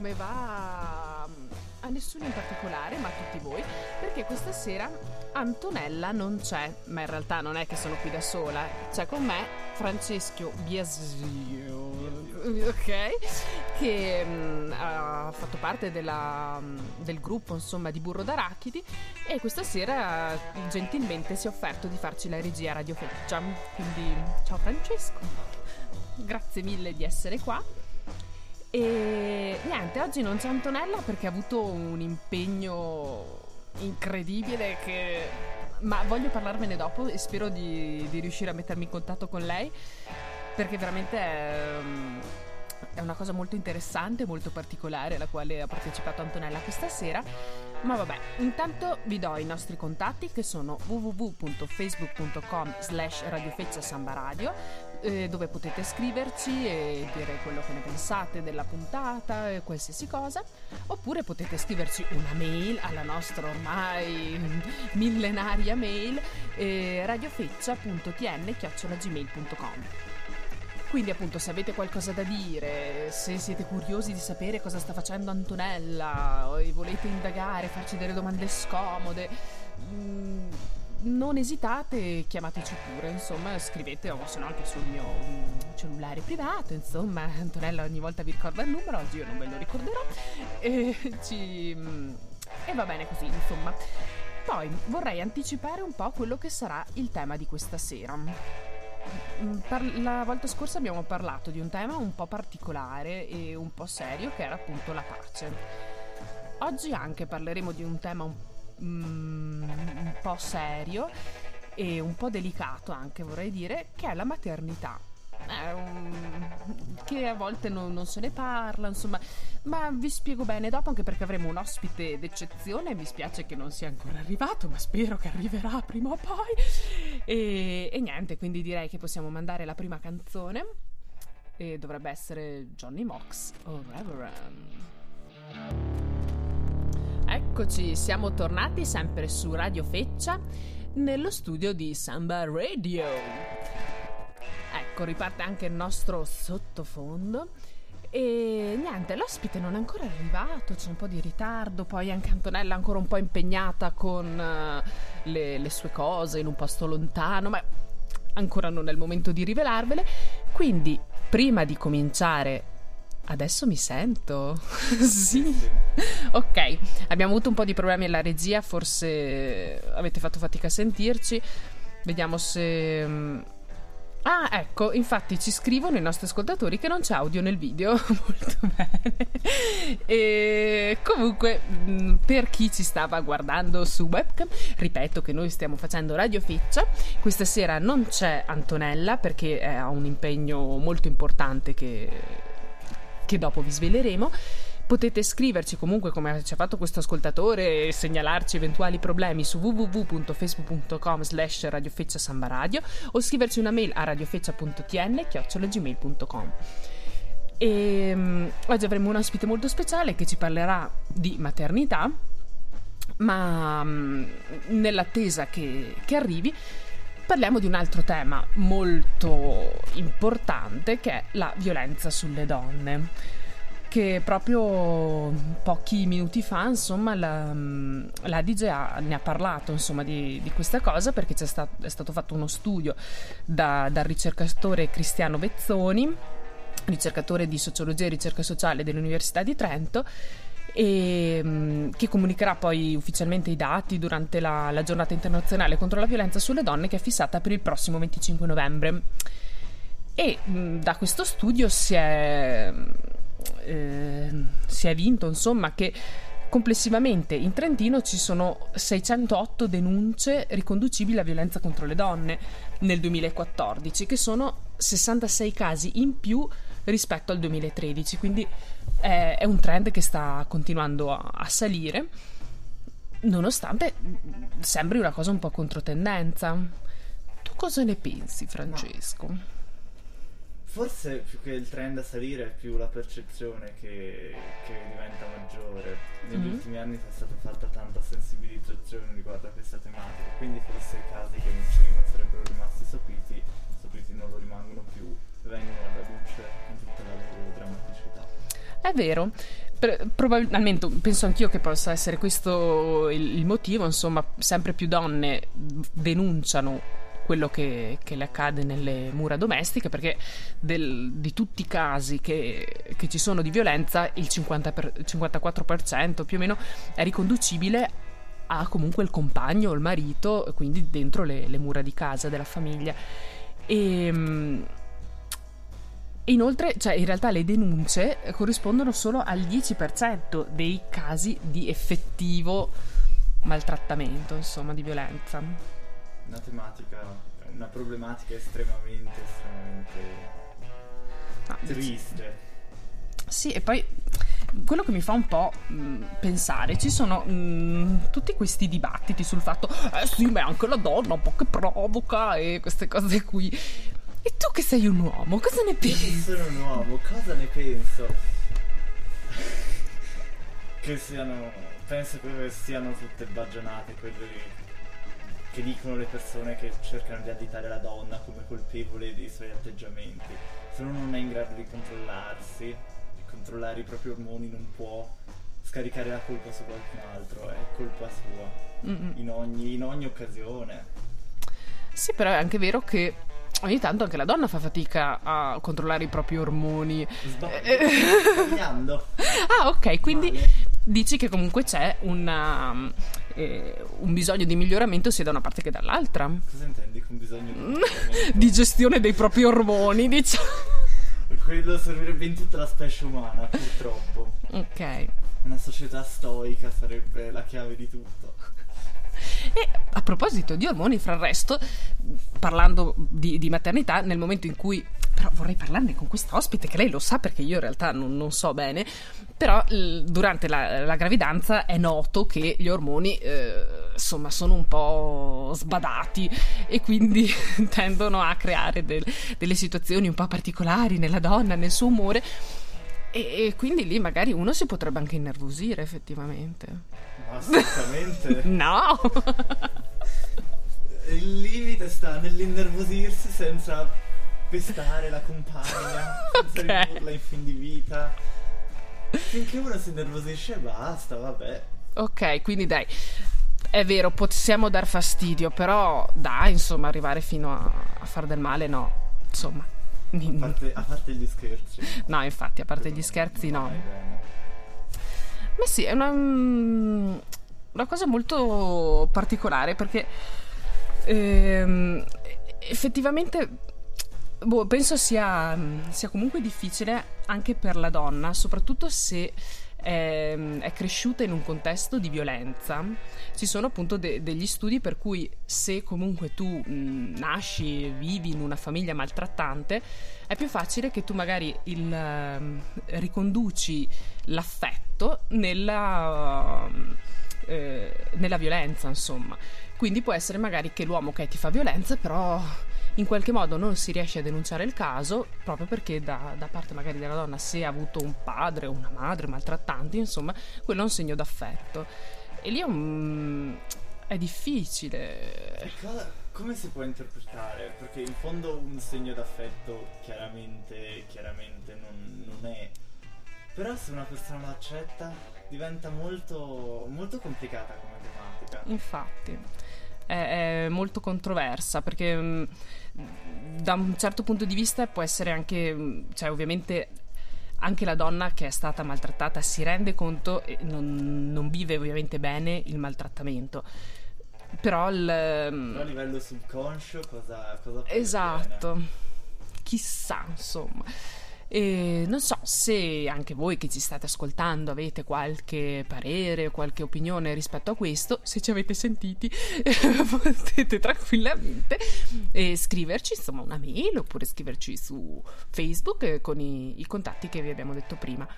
come va a nessuno in particolare, ma a tutti voi, perché questa sera Antonella non c'è, ma in realtà non è che sono qui da sola, c'è con me Francesco Biasio, ok? Che mh, ha fatto parte della, mh, del gruppo insomma di Burro d'Arachidi e questa sera gentilmente si è offerto di farci la regia Radio Feccia. Quindi ciao Francesco, grazie mille di essere qua. E niente, oggi non c'è Antonella perché ha avuto un impegno incredibile che... Ma voglio parlarvene dopo e spero di, di riuscire a mettermi in contatto con lei perché veramente è, è una cosa molto interessante, molto particolare alla quale ha partecipato Antonella questa sera. Ma vabbè, intanto vi do i nostri contatti che sono www.facebook.com slash radiofeccia samba radio eh, dove potete scriverci e dire quello che ne pensate della puntata e qualsiasi cosa oppure potete scriverci una mail alla nostra ormai millenaria mail eh, radiofeccia.tn.gmail.com quindi appunto se avete qualcosa da dire, se siete curiosi di sapere cosa sta facendo Antonella e volete indagare, farci delle domande scomode, mh, non esitate, chiamateci pure, insomma, scrivete o se no anche sul mio cellulare privato, insomma, Antonella ogni volta vi ricorda il numero, oggi io non ve lo ricorderò e, ci, e va bene così, insomma. Poi vorrei anticipare un po' quello che sarà il tema di questa sera. La volta scorsa abbiamo parlato di un tema un po' particolare e un po' serio che era appunto la pace. Oggi anche parleremo di un tema un, mm, un po' serio e un po' delicato anche vorrei dire che è la maternità che a volte non, non, se ne parla, insomma, ma vi spiego bene dopo anche perché avremo un ospite d'eccezione, mi spiace che non sia ancora arrivato, ma spero che arriverà prima o poi. E, e niente, quindi direi che possiamo mandare la prima canzone e dovrebbe essere Johnny Mox o Reverend. Eccoci, siamo tornati sempre su Radio Feccia nello studio di Samba Radio. Ecco, riparte anche il nostro sottofondo. E niente, l'ospite non è ancora arrivato, c'è un po' di ritardo, poi anche Antonella è ancora un po' impegnata con uh, le, le, sue cose in un posto lontano, ma ancora non è il momento di rivelarvele. Quindi, prima di cominciare, adesso mi sento. sì. ok, abbiamo avuto un po' di problemi alla regia, forse avete fatto fatica a sentirci. Vediamo se mm, Ah, ecco, infatti ci scrivono i nostri ascoltatori che non c'è audio nel video. Molto bene. E comunque, mm, per chi ci stava guardando su webcam, ripeto che noi stiamo facendo Radio Feccia. Questa sera non c'è Antonella perché ha un impegno molto importante che, che dopo vi sveleremo. Potete scriverci comunque come ci ha fatto questo ascoltatore e segnalarci eventuali problemi su www.facebook.com slash radiofeccia samba o scriverci una mail a radiofeccia.tn chiocciolagmail.com e um, oggi avremo un ospite molto speciale che ci parlerà di maternità ma um, nell'attesa che, che arrivi parliamo di un altro tema molto importante che è la violenza sulle donne. Che proprio pochi minuti fa, insomma, la, la DJ ha, ne ha parlato, insomma, di, di questa cosa perché stato, è stato fatto uno studio da, dal ricercatore Cristiano Vezzoni, ricercatore di sociologia e ricerca sociale dell'Università di Trento, e, che comunicherà poi ufficialmente i dati durante la, la giornata internazionale contro la violenza sulle donne che è fissata per il prossimo 25 novembre. E da questo studio si è eh, si è vinto, insomma, che complessivamente in Trentino ci sono 608 denunce riconducibili a violenza contro le donne nel 2014, che sono 66 casi in più rispetto al 2013, quindi è, è un trend che sta continuando a, a, salire, nonostante sembri una cosa un po' controtendenza. Tu cosa ne pensi, Francesco? No. Forse più che il trend a salire è più la percezione che, che diventa maggiore. Negli mm-hmm. ultimi anni è stata fatta tanta sensibilizzazione riguardo a questa tematica, quindi forse i casi che prima sarebbero rimasti sopiti, sopiti non lo rimangono più, vengono alla luce con tutta la loro drammaticità. È vero. probabilmente penso anch'io che possa essere questo il, il motivo, insomma, sempre più donne denunciano quello che, che, le accade nelle mura domestiche, perché del, di tutti i casi che, che, ci sono di violenza, il 50 per, 54% più o meno è riconducibile a comunque il compagno o il marito, quindi dentro le, le mura di casa della famiglia. E. Inoltre, cioè in realtà le denunce corrispondono solo al 10% dei casi di effettivo maltrattamento, insomma, di violenza una tematica, una problematica estremamente, estremamente ah, triste. Sì, e poi quello che mi fa un po' mh, pensare, ci sono mh, tutti questi dibattiti sul fatto, eh sì, ma è anche la donna un po' che provoca e queste cose qui. E tu che sei un uomo, cosa ne pensi? Io sono un uomo, cosa ne penso? che siano, penso che siano tutte baggianate quelle che dicono le persone che cercano di additare la donna come colpevole dei suoi atteggiamenti. Se uno non è in grado di controllarsi, di controllare i propri ormoni, non può scaricare la colpa su qualcun altro, è colpa sua, in ogni, in ogni occasione. Sì, però è anche vero che ogni tanto anche la donna fa fatica a controllare i propri ormoni. Sbagliando. ah, ok, quindi Male. dici che comunque c'è una eh, un bisogno di miglioramento sia da una parte che dall'altra. Cosa intendi con bisogno di miglioramento? di gestione dei propri ormoni, diciamo. Quello servirebbe in tutta la specie umana, purtroppo. Ok. Una società stoica sarebbe la chiave di tutto. E a proposito di ormoni, fra il resto, parlando di, di maternità, nel momento in cui però vorrei parlarne con questa ospite che lei lo sa perché io in realtà non, non so bene, però l- durante la, la, gravidanza è noto che gli ormoni eh, insomma sono un po' sbadati e quindi tendono a creare del, delle situazioni un po' particolari nella donna, nel suo umore e, e quindi lì magari uno si potrebbe anche innervosire effettivamente. Assolutamente. no! Il limite sta nell'innervosirsi senza pestare la compagna, senza okay. ridurla in fin di vita. Finché uno si nervosisce basta, vabbè. Ok, quindi dai, è vero, possiamo dar fastidio, però dai, insomma, arrivare fino a, a far del male, no. Insomma. A parte, a parte gli scherzi. No, infatti, a parte gli scherzi, no. Ma sì, è una, mm, una cosa molto particolare perché ehm, effettivamente boh, penso sia, sia, comunque difficile anche per la donna, soprattutto se è, è cresciuta in un contesto di violenza. Ci sono appunto de- degli studi per cui se comunque tu mh, nasci, vivi in una famiglia maltrattante, è più facile che tu magari il, uh, riconduci l'affetto nella, eh, nella violenza, insomma. Quindi può essere magari che l'uomo che ti fa violenza, però in qualche modo non si riesce a denunciare il caso proprio perché da, da parte magari della donna se ha avuto un padre o una madre maltrattanti, insomma, quello è un segno d'affetto. E lì è, un... è difficile. Come si può interpretare? Perché in fondo un segno d'affetto chiaramente, chiaramente non, non è. Però se una persona lo accetta diventa molto, molto complicata come tematica. Infatti è, è molto controversa perché mm, da un certo punto di vista può essere anche, mm, cioè ovviamente anche la donna che è stata maltrattata si rende conto e non, non vive ovviamente bene il maltrattamento. Però, il, Però a livello subconscio cosa, cosa Esatto. Chissà, insomma. E non so se anche voi che ci state ascoltando avete qualche parere o qualche opinione rispetto a questo, se ci avete sentiti potete tranquillamente eh, scriverci insomma una mail oppure scriverci su Facebook eh, con i, i contatti che vi abbiamo detto prima.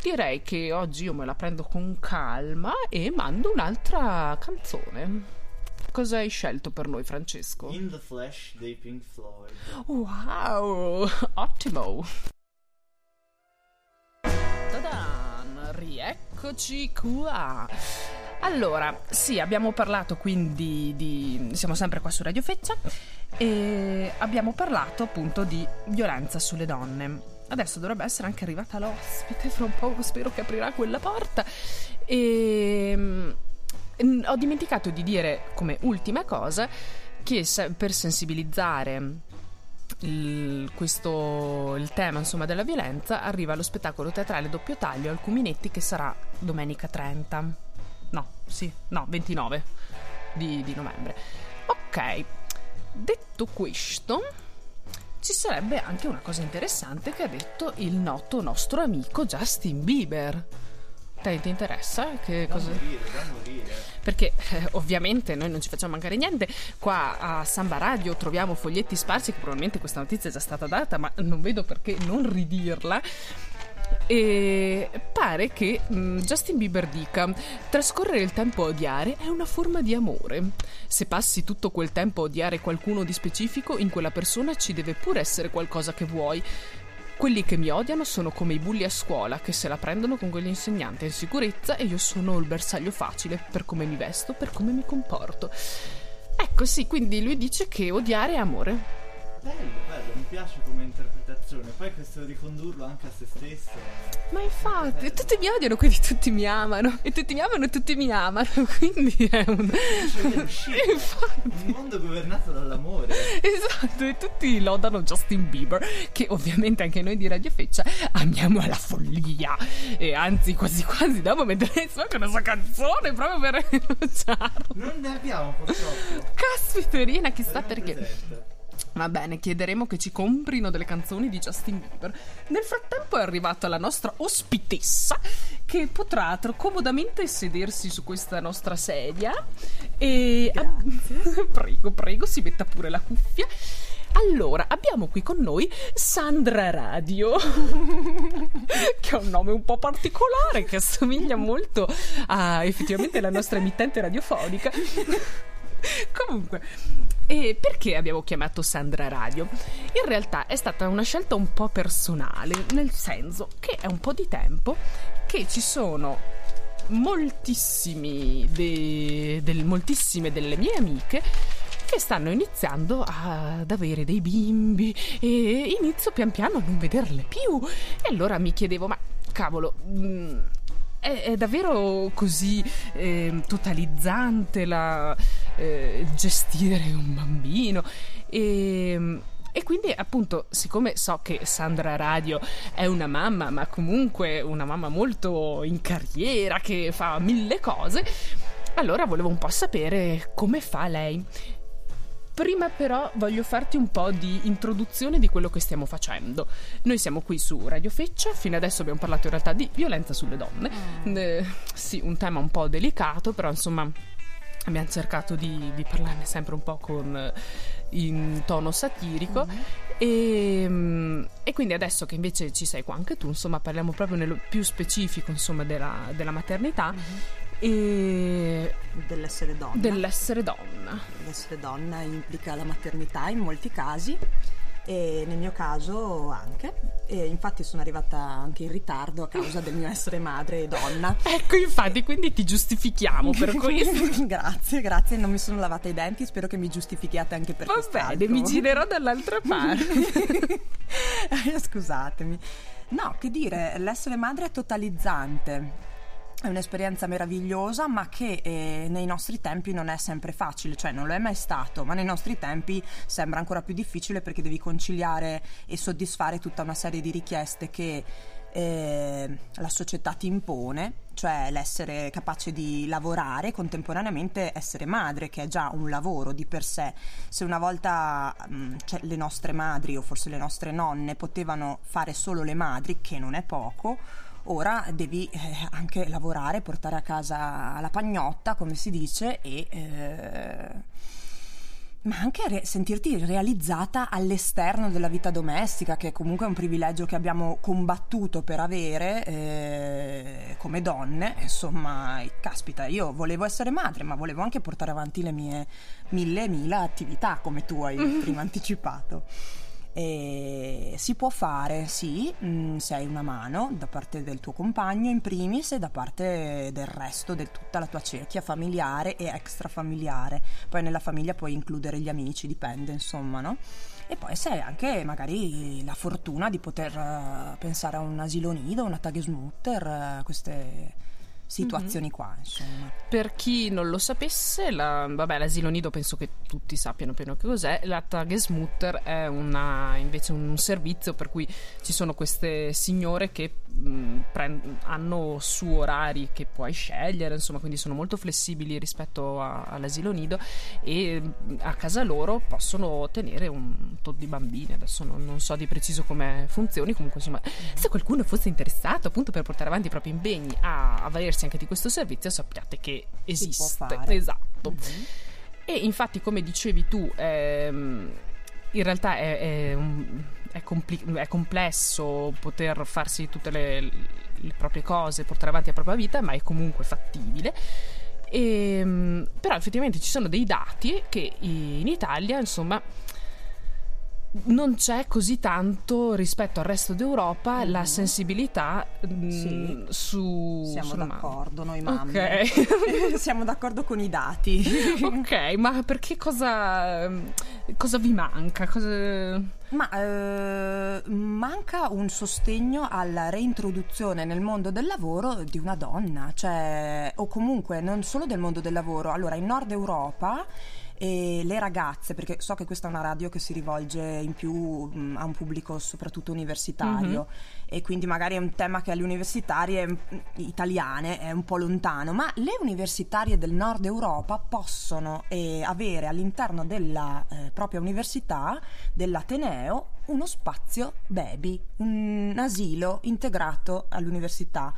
Direi che oggi io me la prendo con calma e mando un'altra canzone. Cosa hai scelto per noi, Francesco? In the Flesh dei Pink Floyd. Wow, ottimo. Tadan, rieccoci qua. Allora, sì, abbiamo parlato quindi di... siamo sempre qua su Radio Feccia e abbiamo parlato appunto di violenza sulle donne. Adesso dovrebbe essere anche arrivata l'ospite, fra un po' spero che aprirà quella porta. E mm, ho dimenticato di dire come ultima cosa che per sensibilizzare il, questo, il tema insomma, della violenza arriva lo spettacolo teatrale doppio taglio al Cuminetti che sarà domenica 30 no, sì, no, 29 di, di novembre ok detto questo ci sarebbe anche una cosa interessante che ha detto il noto nostro amico Justin Bieber Te ti interessa? Che da cosa... morire, da morire. Perché eh, ovviamente noi non ci facciamo mancare niente. Qua a Samba Radio troviamo foglietti sparsi, che probabilmente questa notizia è già stata data, ma non vedo perché non ridirla. E pare che mm, Justin Bieber dica: Trascorrere il tempo a odiare è una forma di amore. Se passi tutto quel tempo a odiare qualcuno di specifico, in quella persona ci deve pure essere qualcosa che vuoi. Quelli che mi odiano sono come i bulli a scuola che se la prendono con quegli insegnanti in sicurezza e io sono il bersaglio facile per come mi vesto, per come mi comporto. Ecco sì, quindi lui dice che odiare è amore. Bello, bello, mi piace come interpretazione. Poi questo ricondurlo anche a se stesso. Ma infatti, tutti mi odiano, quindi tutti mi amano. E tutti mi amano e tutti mi amano. Quindi è un. un mondo governato dall'amore. Esatto, e tutti lodano Justin Bieber, che ovviamente anche noi di Radio Feccia amiamo alla follia. E anzi, quasi quasi dopo metterei su anche una sua canzone proprio per elogiarlo. Non ne abbiamo purtroppo. Caspiterina, chissà perché. Presente. Va bene, chiederemo che ci comprino delle canzoni di Justin Bieber. Nel frattempo è arrivata la nostra ospitessa che potrà comodamente sedersi su questa nostra sedia e prego, prego, si metta pure la cuffia. Allora, abbiamo qui con noi Sandra Radio, che ha un nome un po' particolare, che assomiglia molto a effettivamente la nostra emittente radiofonica. Comunque, e perché abbiamo chiamato Sandra Radio? In realtà è stata una scelta un po' personale, nel senso che è un po' di tempo che ci sono moltissimi de, del, moltissime delle mie amiche che stanno iniziando ad avere dei bimbi e inizio pian piano a non vederle più. E allora mi chiedevo, ma cavolo, mm, è, è, davvero così eh, totalizzante la, eh, gestire un bambino e, e quindi appunto siccome so che Sandra Radio è una mamma ma comunque una mamma molto in carriera che fa mille cose allora volevo un po' sapere come fa lei Prima però voglio farti un po' di introduzione di quello che stiamo facendo. Noi siamo qui su Radio Feccia, fino adesso abbiamo parlato in realtà di violenza sulle donne. Mm. Eh, sì, un tema un po' delicato, però insomma abbiamo cercato di, di parlarne sempre un po' con in tono satirico mm-hmm. e, e, quindi adesso che invece ci sei qua anche tu insomma parliamo proprio nello più specifico insomma della, della maternità mm-hmm e dell'essere donna. Dell'essere donna. L'essere donna implica la maternità in molti casi e nel mio caso anche. E infatti sono arrivata anche in ritardo a causa del mio essere madre e donna. ecco, infatti, quindi ti giustifichiamo per questo. grazie, grazie, non mi sono lavata i denti, spero che mi giustifichiate anche per questo. Va bene, mi girerò dall'altra parte. Scusatemi. No, che dire, l'essere madre è totalizzante è un'esperienza meravigliosa, ma che eh, nei nostri tempi non è sempre facile, cioè non lo è mai stato, ma nei nostri tempi sembra ancora più difficile perché devi conciliare e soddisfare tutta una serie di richieste che eh, la società ti impone, cioè l'essere capace di lavorare contemporaneamente essere madre, che è già un lavoro di per sé. Se una volta mh, mm, cioè, le nostre madri o forse le nostre nonne potevano fare solo le madri, che non è poco, ora devi eh, anche lavorare, portare a casa la pagnotta, come si dice, e... Eh, ma anche re- sentirti realizzata all'esterno della vita domestica, che comunque è un privilegio che abbiamo combattuto per avere eh, come donne. Insomma, caspita, io volevo essere madre, ma volevo anche portare avanti le mie mille e mila attività, come tu hai prima anticipato. E si può fare, sì, mh, mm, se hai una mano da parte del tuo compagno in primis e da parte del resto di tutta la tua cerchia familiare e extrafamiliare. Poi nella famiglia puoi includere gli amici, dipende, insomma, no? e poi se hai anche magari la fortuna di poter uh, pensare a un asilo nido, una Tagesmutter, uh, queste situazioni mm-hmm. qua, insomma. Per chi non lo sapesse, la, vabbè, l'asilo nido penso che tutti sappiano più o meno che cos'è. La Tagesmutter è una, invece un servizio per cui ci sono queste signore che mh, prend- hanno su orari che puoi scegliere, insomma, quindi sono molto flessibili rispetto a, all'asilo nido e a casa loro possono tenere un tot di bambini. Adesso non, non so di preciso come funzioni, comunque insomma, se qualcuno fosse interessato appunto per portare avanti i propri impegni a, a valersi anche di questo servizio, sappiate che esiste. Esatto. Mm-hmm. E infatti, come dicevi tu, ehm, in realtà è, è è, compli- è complesso poter farsi tutte le, le, proprie cose, portare avanti la propria vita, ma è comunque fattibile. E, ehm, però effettivamente ci sono dei dati che in Italia, insomma, non c'è così tanto rispetto al resto d'Europa mm-hmm. la sensibilità mm, sì. su siamo d'accordo noi mamme okay. siamo d'accordo con i dati ok ma perché cosa cosa vi manca cosa... ma eh, manca un sostegno alla reintroduzione nel mondo del lavoro di una donna cioè o comunque non solo del mondo del lavoro allora in Nord Europa e le ragazze, perché so che questa è una radio che si rivolge in più mh, a un pubblico soprattutto universitario mm-hmm. e quindi magari è un tema che alle universitarie mh, italiane è un po' lontano, ma le universitarie del nord Europa possono eh, avere all'interno della eh, propria università, dell'Ateneo, uno spazio baby, un asilo integrato all'università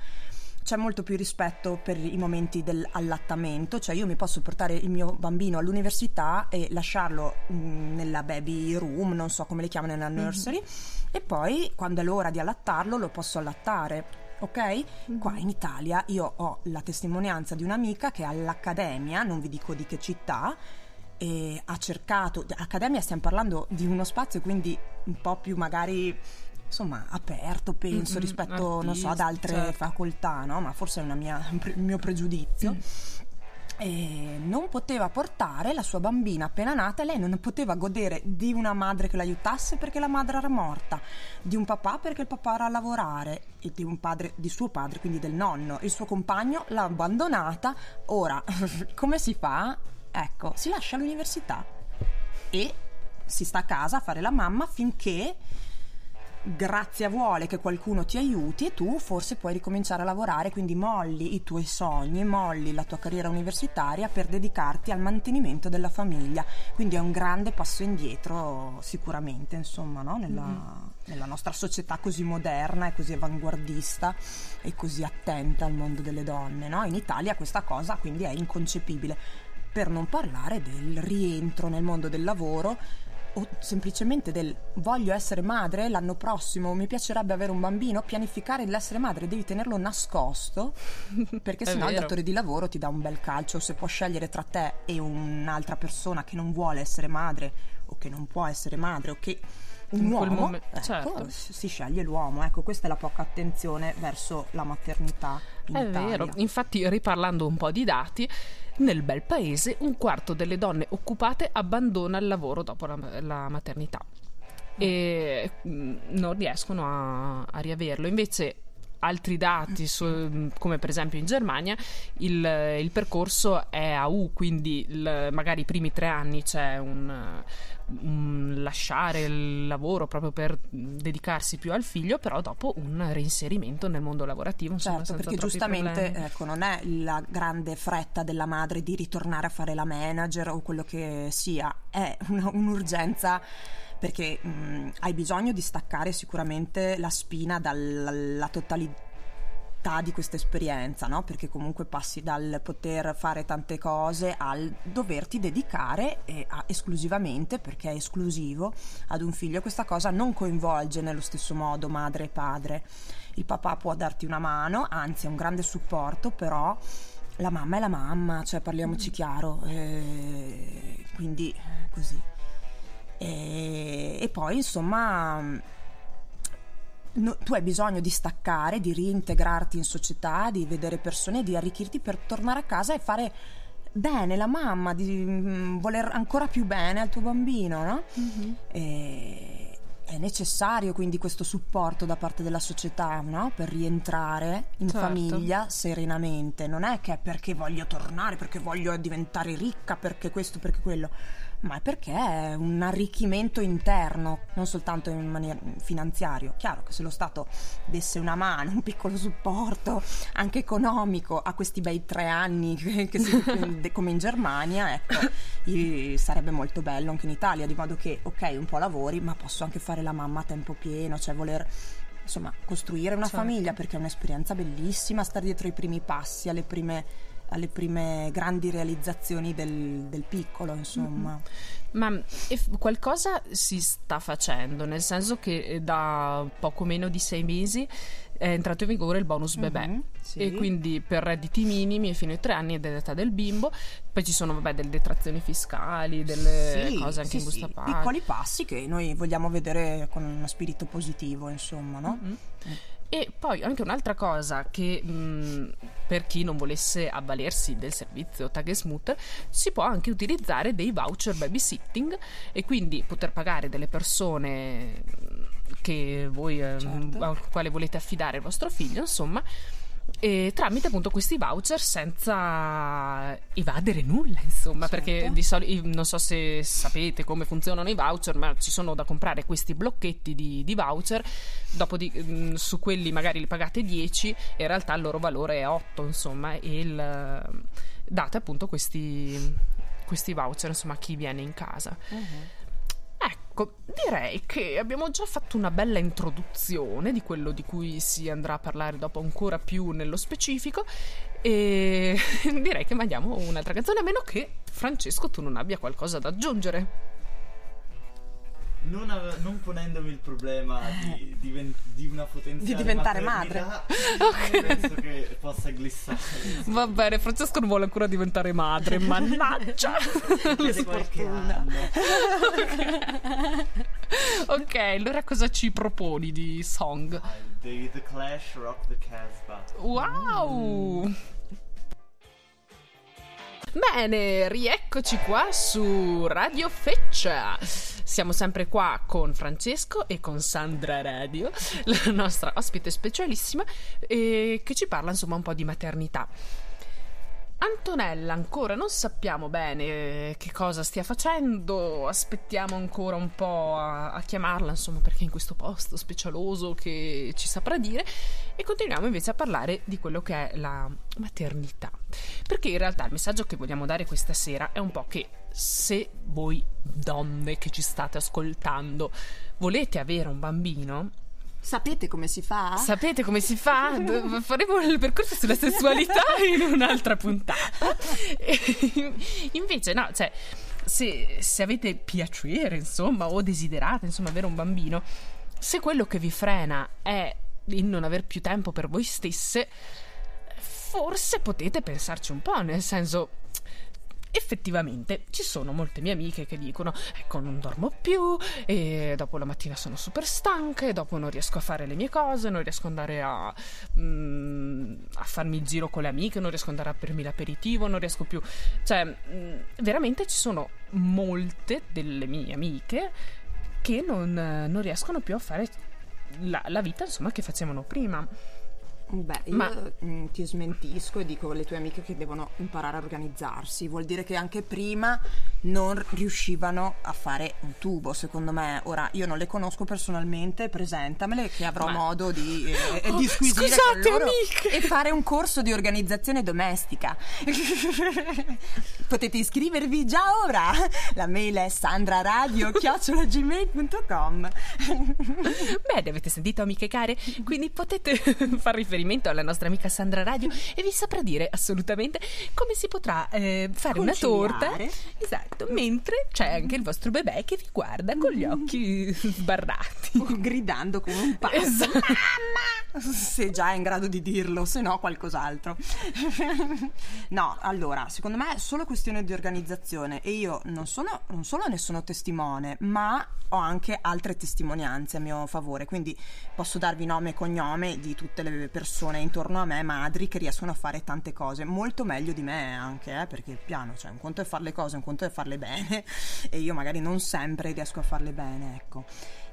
c'è molto più rispetto per i momenti dell'allattamento, cioè io mi posso portare il mio bambino all'università e lasciarlo mh, mm, nella baby room, non so come le chiamano nella mhm. nursery, mm-hmm. e poi quando è l'ora di allattarlo lo posso allattare. Ok? Mm-hmm. Qua in Italia io ho la testimonianza di un'amica che all'accademia, non vi dico di che città, ha cercato, accademia stiamo parlando di uno spazio quindi un po' più magari insomma aperto penso mm-hmm, rispetto artista, non so ad altre certo. facoltà no? ma forse è mia, un mio pregiudizio mm. E non poteva portare la sua bambina appena nata e lei non poteva godere di una madre che l'aiutasse perché la madre era morta, di un papà perché il papà era a lavorare e di un padre, di suo padre, quindi del nonno. Il suo compagno l'ha abbandonata. Ora, come si fa? Ecco, si lascia all'università e si sta a casa a fare la mamma finché grazia vuole che qualcuno ti aiuti e tu forse puoi ricominciare a lavorare, quindi molli i tuoi sogni, molli la tua carriera universitaria per dedicarti al mantenimento della famiglia. Quindi è un grande passo indietro sicuramente, insomma, no? nella, mm-hmm. nella nostra società così moderna e così avanguardista e così attenta al mondo delle donne. No? In Italia questa cosa quindi è inconcepibile. Per non parlare del rientro nel mondo del lavoro o semplicemente del voglio essere madre l'anno prossimo, mi piacerebbe avere un bambino, pianificare l'essere madre devi tenerlo nascosto perché sennò il datore di lavoro ti dà un bel calcio se può scegliere tra te e un'altra persona che non vuole essere madre o che non può essere madre o che un in uomo momen- ecco, certo. si sceglie l'uomo ecco questa è la poca attenzione verso la maternità in è Italia. vero infatti riparlando un po' di dati nel bel paese un quarto delle donne occupate abbandona il lavoro dopo la, la maternità e mm, non riescono a, a riaverlo. Invece altri dati, su, come per esempio in Germania, il, il percorso è a U, quindi il, magari i primi tre anni c'è un, lasciare il lavoro proprio per dedicarsi più al figlio, però dopo un reinserimento nel mondo lavorativo. Insomma, certo, perché giustamente ecco, non è la grande fretta della madre di ritornare a fare la manager o quello che sia, è una, un'urgenza perché mh, hai bisogno di staccare sicuramente la spina dalla totalità di questa esperienza, no? perché comunque passi dal poter fare tante cose al doverti dedicare a, esclusivamente, perché è esclusivo, ad un figlio. Questa cosa non coinvolge nello stesso modo madre e padre. Il papà può darti una mano, anzi è un grande supporto, però la mamma è la mamma, cioè parliamoci chiaro, eh, quindi così. E, e poi insomma no, tu hai bisogno di staccare, di reintegrarti in società, di vedere persone, di arricchirti per tornare a casa e fare bene la mamma, di mm, voler ancora più bene al tuo bambino, no? Mm-hmm. E è necessario quindi questo supporto da parte della società no? per rientrare in Certo. famiglia serenamente. Non è che è perché voglio tornare, perché voglio diventare ricca, perché questo, perché quello, ma è perché è un arricchimento interno, non soltanto in maniera finanziario. Chiaro che se lo Stato desse una mano, un piccolo supporto anche economico a questi bei tre anni che, che si, come in Germania, ecco, i- sarebbe molto bello anche in Italia, di modo che, ok, un po' lavori, ma posso anche fare la mamma a tempo pieno, cioè voler insomma costruire una Certo. famiglia perché è un'esperienza bellissima, stare dietro i primi passi, alle prime, alle prime grandi realizzazioni del, del piccolo, insomma. Ma eff- qualcosa si sta facendo, nel senso che eh, da poco meno di sei mesi è entrato in vigore il bonus bebè. Mhm, sì. E quindi per redditi minimi fino ai tre anni ed dell'età del bimbo, poi ci sono vabbè, delle detrazioni fiscali, delle Sì, cose anche sì, in busta sì, paga. piccoli passi che noi vogliamo vedere con uno spirito positivo, insomma, no? Mhm. E poi anche un'altra cosa che mh, per chi non volesse avvalersi del servizio Tag Smooth si può anche utilizzare dei voucher babysitting e quindi poter pagare delle persone che voi eh, Certo. al quale volete affidare il vostro figlio, insomma, e tramite appunto questi voucher senza evadere nulla, insomma, Certo. perché di solito non so se sapete come funzionano i voucher, ma ci sono da comprare questi blocchetti di, di voucher, dopo di- mm, su quelli magari li pagate 10 e in realtà il loro valore è 8, insomma, e il- date appunto questi, questi voucher insomma a chi viene in casa. Ecco, direi che abbiamo già fatto una bella introduzione di quello di cui si andrà a parlare dopo ancora più nello specifico e direi che mandiamo un'altra canzone a meno che Francesco tu non abbia qualcosa da aggiungere. Non, ave- non ponendomi il problema di, diven- di una potenziale Di diventare maternità, non penso che possa glissare. Va bene, Francesco non vuole ancora diventare madre, mannaggia! Chiede qualche anno. ok, allora cosa ci proponi di song? Ah, The, the Clash Rock the Casbah. Wow! Bene, rieccoci qua su Radio Feccia. Siamo sempre qua con Francesco e con Sandra Radio, la nostra ospite specialissima, eh, che ci parla insomma un po' di maternità. Antonella ancora non sappiamo bene eh, che cosa stia facendo, aspettiamo ancora un po' a, a chiamarla, insomma, perché è in questo posto specialoso che ci saprà dire e continuiamo invece a parlare di quello che è la maternità. Perché in realtà il messaggio che vogliamo dare questa sera è un po' che se voi donne che ci state ascoltando volete avere un bambino, Sapete come si fa? Sapete come si fa? Faremo il percorso sulla sessualità in un'altra puntata. E invece, no, cioè, se, se avete piacere, insomma, o desiderate, insomma, avere un bambino, se quello che vi frena è il non aver più tempo per voi stesse, forse potete pensarci un po', nel senso. Effettivamente ci sono molte mie amiche che dicono ecco non dormo più e dopo la mattina sono super stanca e dopo non riesco a fare le mie cose, non riesco ad andare a, mm, a farmi il giro con le amiche, non riesco ad andare a bermi l'aperitivo, non riesco più... Cioè, mm, veramente ci sono molte delle mie amiche che non, non riescono più a fare la, la vita insomma che facevano prima. Beh, io Ma- mm, ti smentisco e dico alle tue amiche che devono imparare a organizzarsi. Vuol dire che anche prima non riuscivano a fare un tubo, secondo me. Ora, io non le conosco personalmente, presentamele che avrò Ma- modo di, eh, Oh, disquisire scusate, con loro amiche! e fare un corso di organizzazione domestica. Potete iscrivervi già ora. La mail è sandraradio.gmail.com Bene, avete sentito amiche care? Quindi potete far riferimento alla nostra amica Sandra Radio e vi saprà dire assolutamente come si potrà eh, fare una torta. Conciliare. Esatto, mentre c'è anche il vostro bebè che vi guarda con gli occhi sbarrati. gridando come un pazzo. Esatto. Mamma! se già è in grado di dirlo, se no qualcos'altro. no, allora, secondo me è solo questione di organizzazione e io non, sono, non solo ne sono testimone, ma ho anche altre testimonianze a mio favore, quindi posso darvi nome e cognome di tutte le persone intorno a me, madri, che riescono a fare tante cose, molto meglio di me anche, eh, perché piano, cioè un conto è fare le cose, un conto è farle bene e io magari non sempre riesco a farle bene, ecco.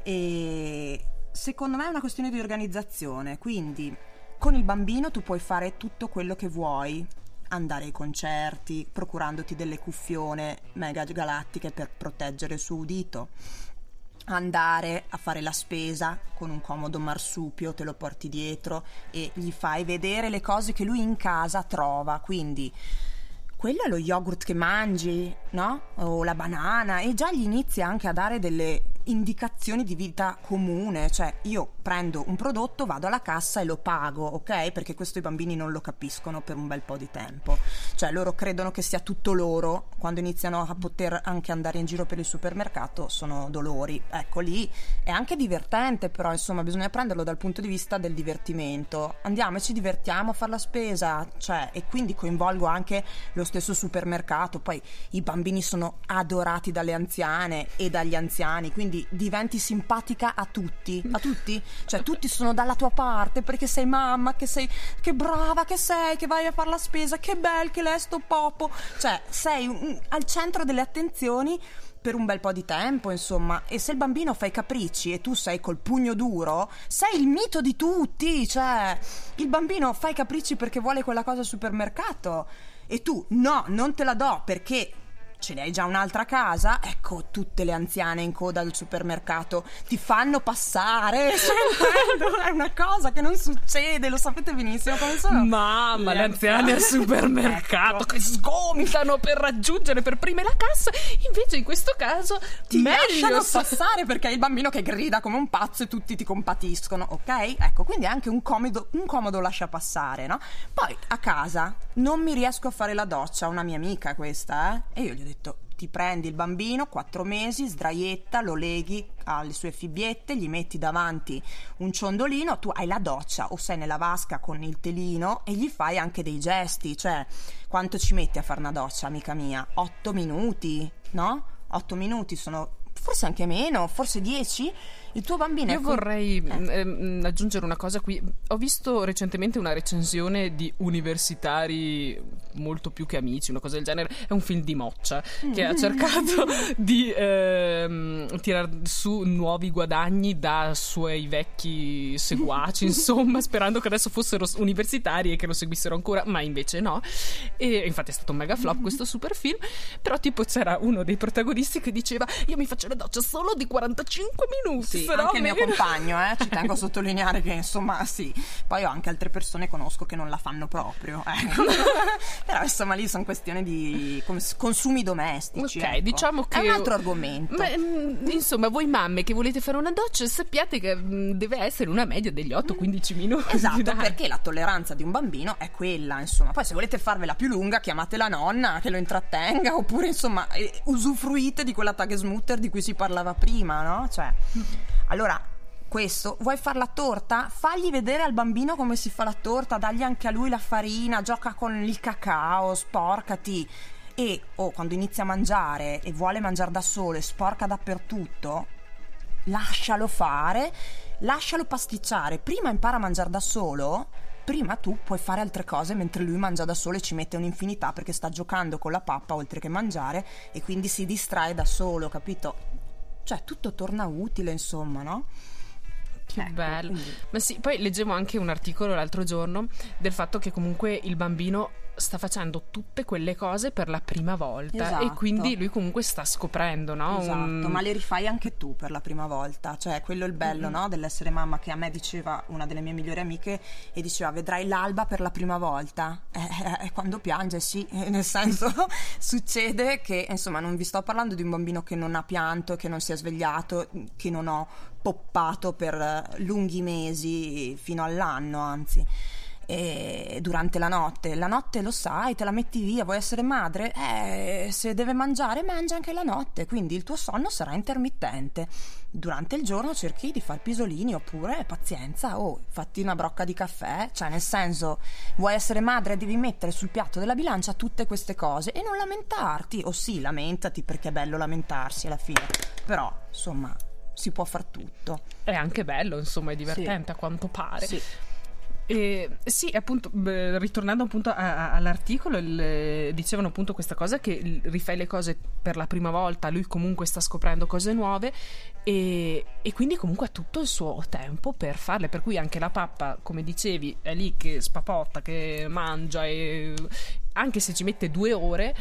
E secondo me è una questione di organizzazione, quindi con il bambino tu puoi fare tutto quello che vuoi, andare ai concerti, procurandoti delle cuffione mega galattiche per proteggere il suo udito, andare a fare la spesa con un comodo marsupio, te lo porti dietro e gli fai vedere le cose che lui in casa trova, quindi quello è lo yogurt che mangi, no? O la banana e già gli inizi anche a dare delle indicazioni di vita comune, cioè io prendo un prodotto, vado alla cassa e lo pago, ok? Perché questo i bambini non lo capiscono per un bel po' di tempo. Cioè loro credono che sia tutto loro, quando iniziano a poter anche andare in giro per il supermercato sono dolori. Ecco lì è anche divertente, però insomma bisogna prenderlo dal punto di vista del divertimento. Andiamo e ci divertiamo a fare la spesa, cioè e quindi coinvolgo anche lo stesso supermercato. Poi i bambini sono adorati dalle anziane e dagli anziani, quindi quindi diventi simpatica a tutti, a tutti, cioè tutti sono dalla tua parte perché sei mamma, che sei, che brava che sei, che vai a fare la spesa, che bel che lei sto popo, cioè sei un, al centro delle attenzioni per un bel po' di tempo, insomma. E se il bambino fa i capricci e tu sei col pugno duro, sei il mito di tutti. Cioè, il bambino fa i capricci perché vuole quella cosa al supermercato e tu no, non te la do perché ce l'hai già un'altra casa? Ecco, tutte le anziane in coda al supermercato ti fanno passare. è una cosa che non succede, lo sapete benissimo come sono. Mamma, le, le anziane al supermercato ecco. che sgomitano per raggiungere per prime la cassa. Invece in questo caso ti lasciano passare perché hai il bambino che grida come un pazzo e tutti ti compatiscono, ok? Ecco, quindi è anche un comodo, un comodo lascia passare, no? Poi a casa non mi riesco a fare la doccia, una mia amica questa, eh? E io gli ho detto ti prendi il bambino, quattro mesi, sdraietta, lo leghi alle sue fibbiette, gli metti davanti un ciondolino, tu hai la doccia o sei nella vasca con il telino e gli fai anche dei gesti, cioè quanto ci metti a fare una doccia, amica mia? Otto minuti, no? Otto minuti sono forse anche meno, forse dieci il tuo bambino Io è... vorrei eh. ehm, aggiungere una cosa qui. Ho visto recentemente una recensione di universitari molto più che amici, una cosa del genere. È un film di Moccia che ha cercato di ehm, tirar su nuovi guadagni da suoi vecchi seguaci, insomma, sperando che adesso fossero universitari e che lo seguissero ancora, ma invece no. E infatti è stato un mega flop questo super film. Però tipo c'era uno dei protagonisti che diceva io mi faccio la doccia solo di 45 minuti. Sì anche il mio compagno, eh, ci tengo a sottolineare che insomma sì. Poi ho anche altre persone che conosco che non la fanno proprio. Ecco. Però insomma lì sono questioni di consumi domestici. Ok, ecco. diciamo che... È un altro argomento. Ma, mm, insomma, voi mamme che volete fare una doccia sappiate che mm, deve essere una media degli 8-15 minuti. Esatto, dai. perché la tolleranza di un bambino è quella, insomma. Poi se volete farvela più lunga chiamate la nonna che lo intrattenga oppure insomma eh, usufruite di quella tagesmutter di cui si parlava prima, no? Cioè... Allora, questo, vuoi fare la torta? Fagli vedere al bambino come si fa la torta, dagli anche a lui la farina, gioca con il cacao, sporcati. E oh, quando inizia a mangiare e vuole mangiare da solo e sporca dappertutto, lascialo fare, lascialo pasticciare. Prima impara a mangiare da solo, prima tu puoi fare altre cose mentre lui mangia da solo e ci mette un'infinità perché sta giocando con la pappa oltre che mangiare e quindi si distrae da solo, capito? Cioè tutto torna utile, insomma, no? Che ecco, bello. Quindi. Ma sì, poi leggevo anche un articolo l'altro giorno del fatto che comunque il bambino sta facendo tutte quelle cose per la prima volta esatto. e quindi lui comunque sta scoprendo, no? Esatto, un... ma le rifai anche tu per la prima volta, cioè quello è il bello, mm-hmm. no? Dell'essere mamma che a me diceva una delle mie migliori amiche e diceva vedrai l'alba per la prima volta e eh, eh, quando piange sì, eh, nel senso succede che insomma non vi sto parlando di un bambino che non ha pianto, che non si è svegliato, che non ho poppato per lunghi mesi fino all'anno anzi e durante la notte. La notte lo sai, te la metti via, vuoi essere madre? Eh, se deve mangiare, mangia anche la notte, quindi il tuo sonno sarà intermittente. Durante il giorno cerchi di far pisolini oppure pazienza, oh, fatti una brocca di caffè, cioè nel senso, vuoi essere madre, devi mettere sul piatto della bilancia tutte queste cose e non lamentarti, o sì, lamentati perché è bello lamentarsi alla fine, però insomma si può far tutto. È anche bello, insomma, è divertente sì. a quanto pare. Sì. Eh, sì, appunto, beh, ritornando appunto a, a, all'articolo, il, dicevano appunto questa cosa che rifai le cose per la prima volta, lui comunque sta scoprendo cose nuove e, e, quindi comunque ha tutto il suo tempo per farle, per cui anche la pappa, come dicevi, è lì che spapotta, che mangia e anche se ci mette due ore,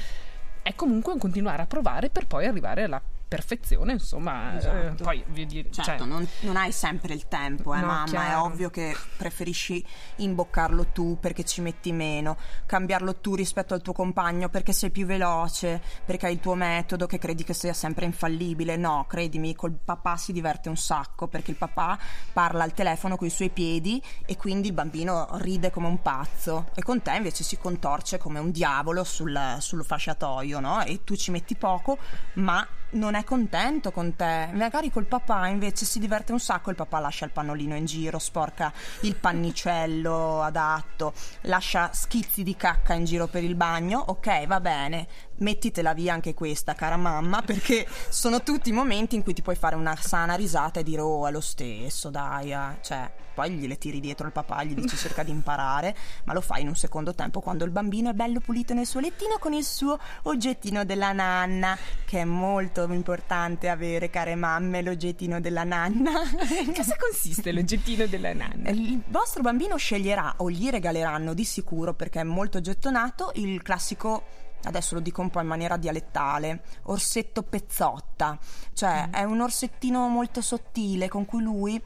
è comunque un continuare a provare per poi arrivare alla perfezione, insomma, eh, esatto. eh, poi dire, certo, cioè, non, non, hai sempre il tempo, eh, no, mamma, chiaro. è ovvio che preferisci imboccarlo tu perché ci metti meno, cambiarlo tu rispetto al tuo compagno perché sei più veloce, perché hai il tuo metodo che credi che sia sempre infallibile. No, credimi, col papà si diverte un sacco perché il papà parla al telefono con i suoi piedi e quindi il bambino ride come un pazzo e con te invece si contorce come un diavolo sul, sul fasciatoio, no? E tu ci metti poco, ma non è contento con te. Magari col papà invece si diverte un sacco, il papà lascia il pannolino in giro, sporca il pannicello adatto, lascia schizzi di cacca in giro per il bagno. Ok, va bene, mettitela via anche questa, cara mamma, perché sono tutti i momenti in cui ti puoi fare una sana risata e dire "Oh, è lo stesso, dai", eh. cioè poi gliele tiri dietro al papà, gli dici cerca di imparare, ma lo fai in un secondo tempo quando il bambino è bello pulito nel suo lettino con il suo oggettino della nanna, che è molto importante avere, care mamme, l'oggettino della nanna. Cosa consiste l'oggettino della nanna? Il vostro bambino sceglierà o gli regaleranno di sicuro, perché è molto gettonato, il classico adesso lo dico un po' in maniera dialettale, orsetto pezzotta, cioè mm. è un orsettino molto sottile con cui lui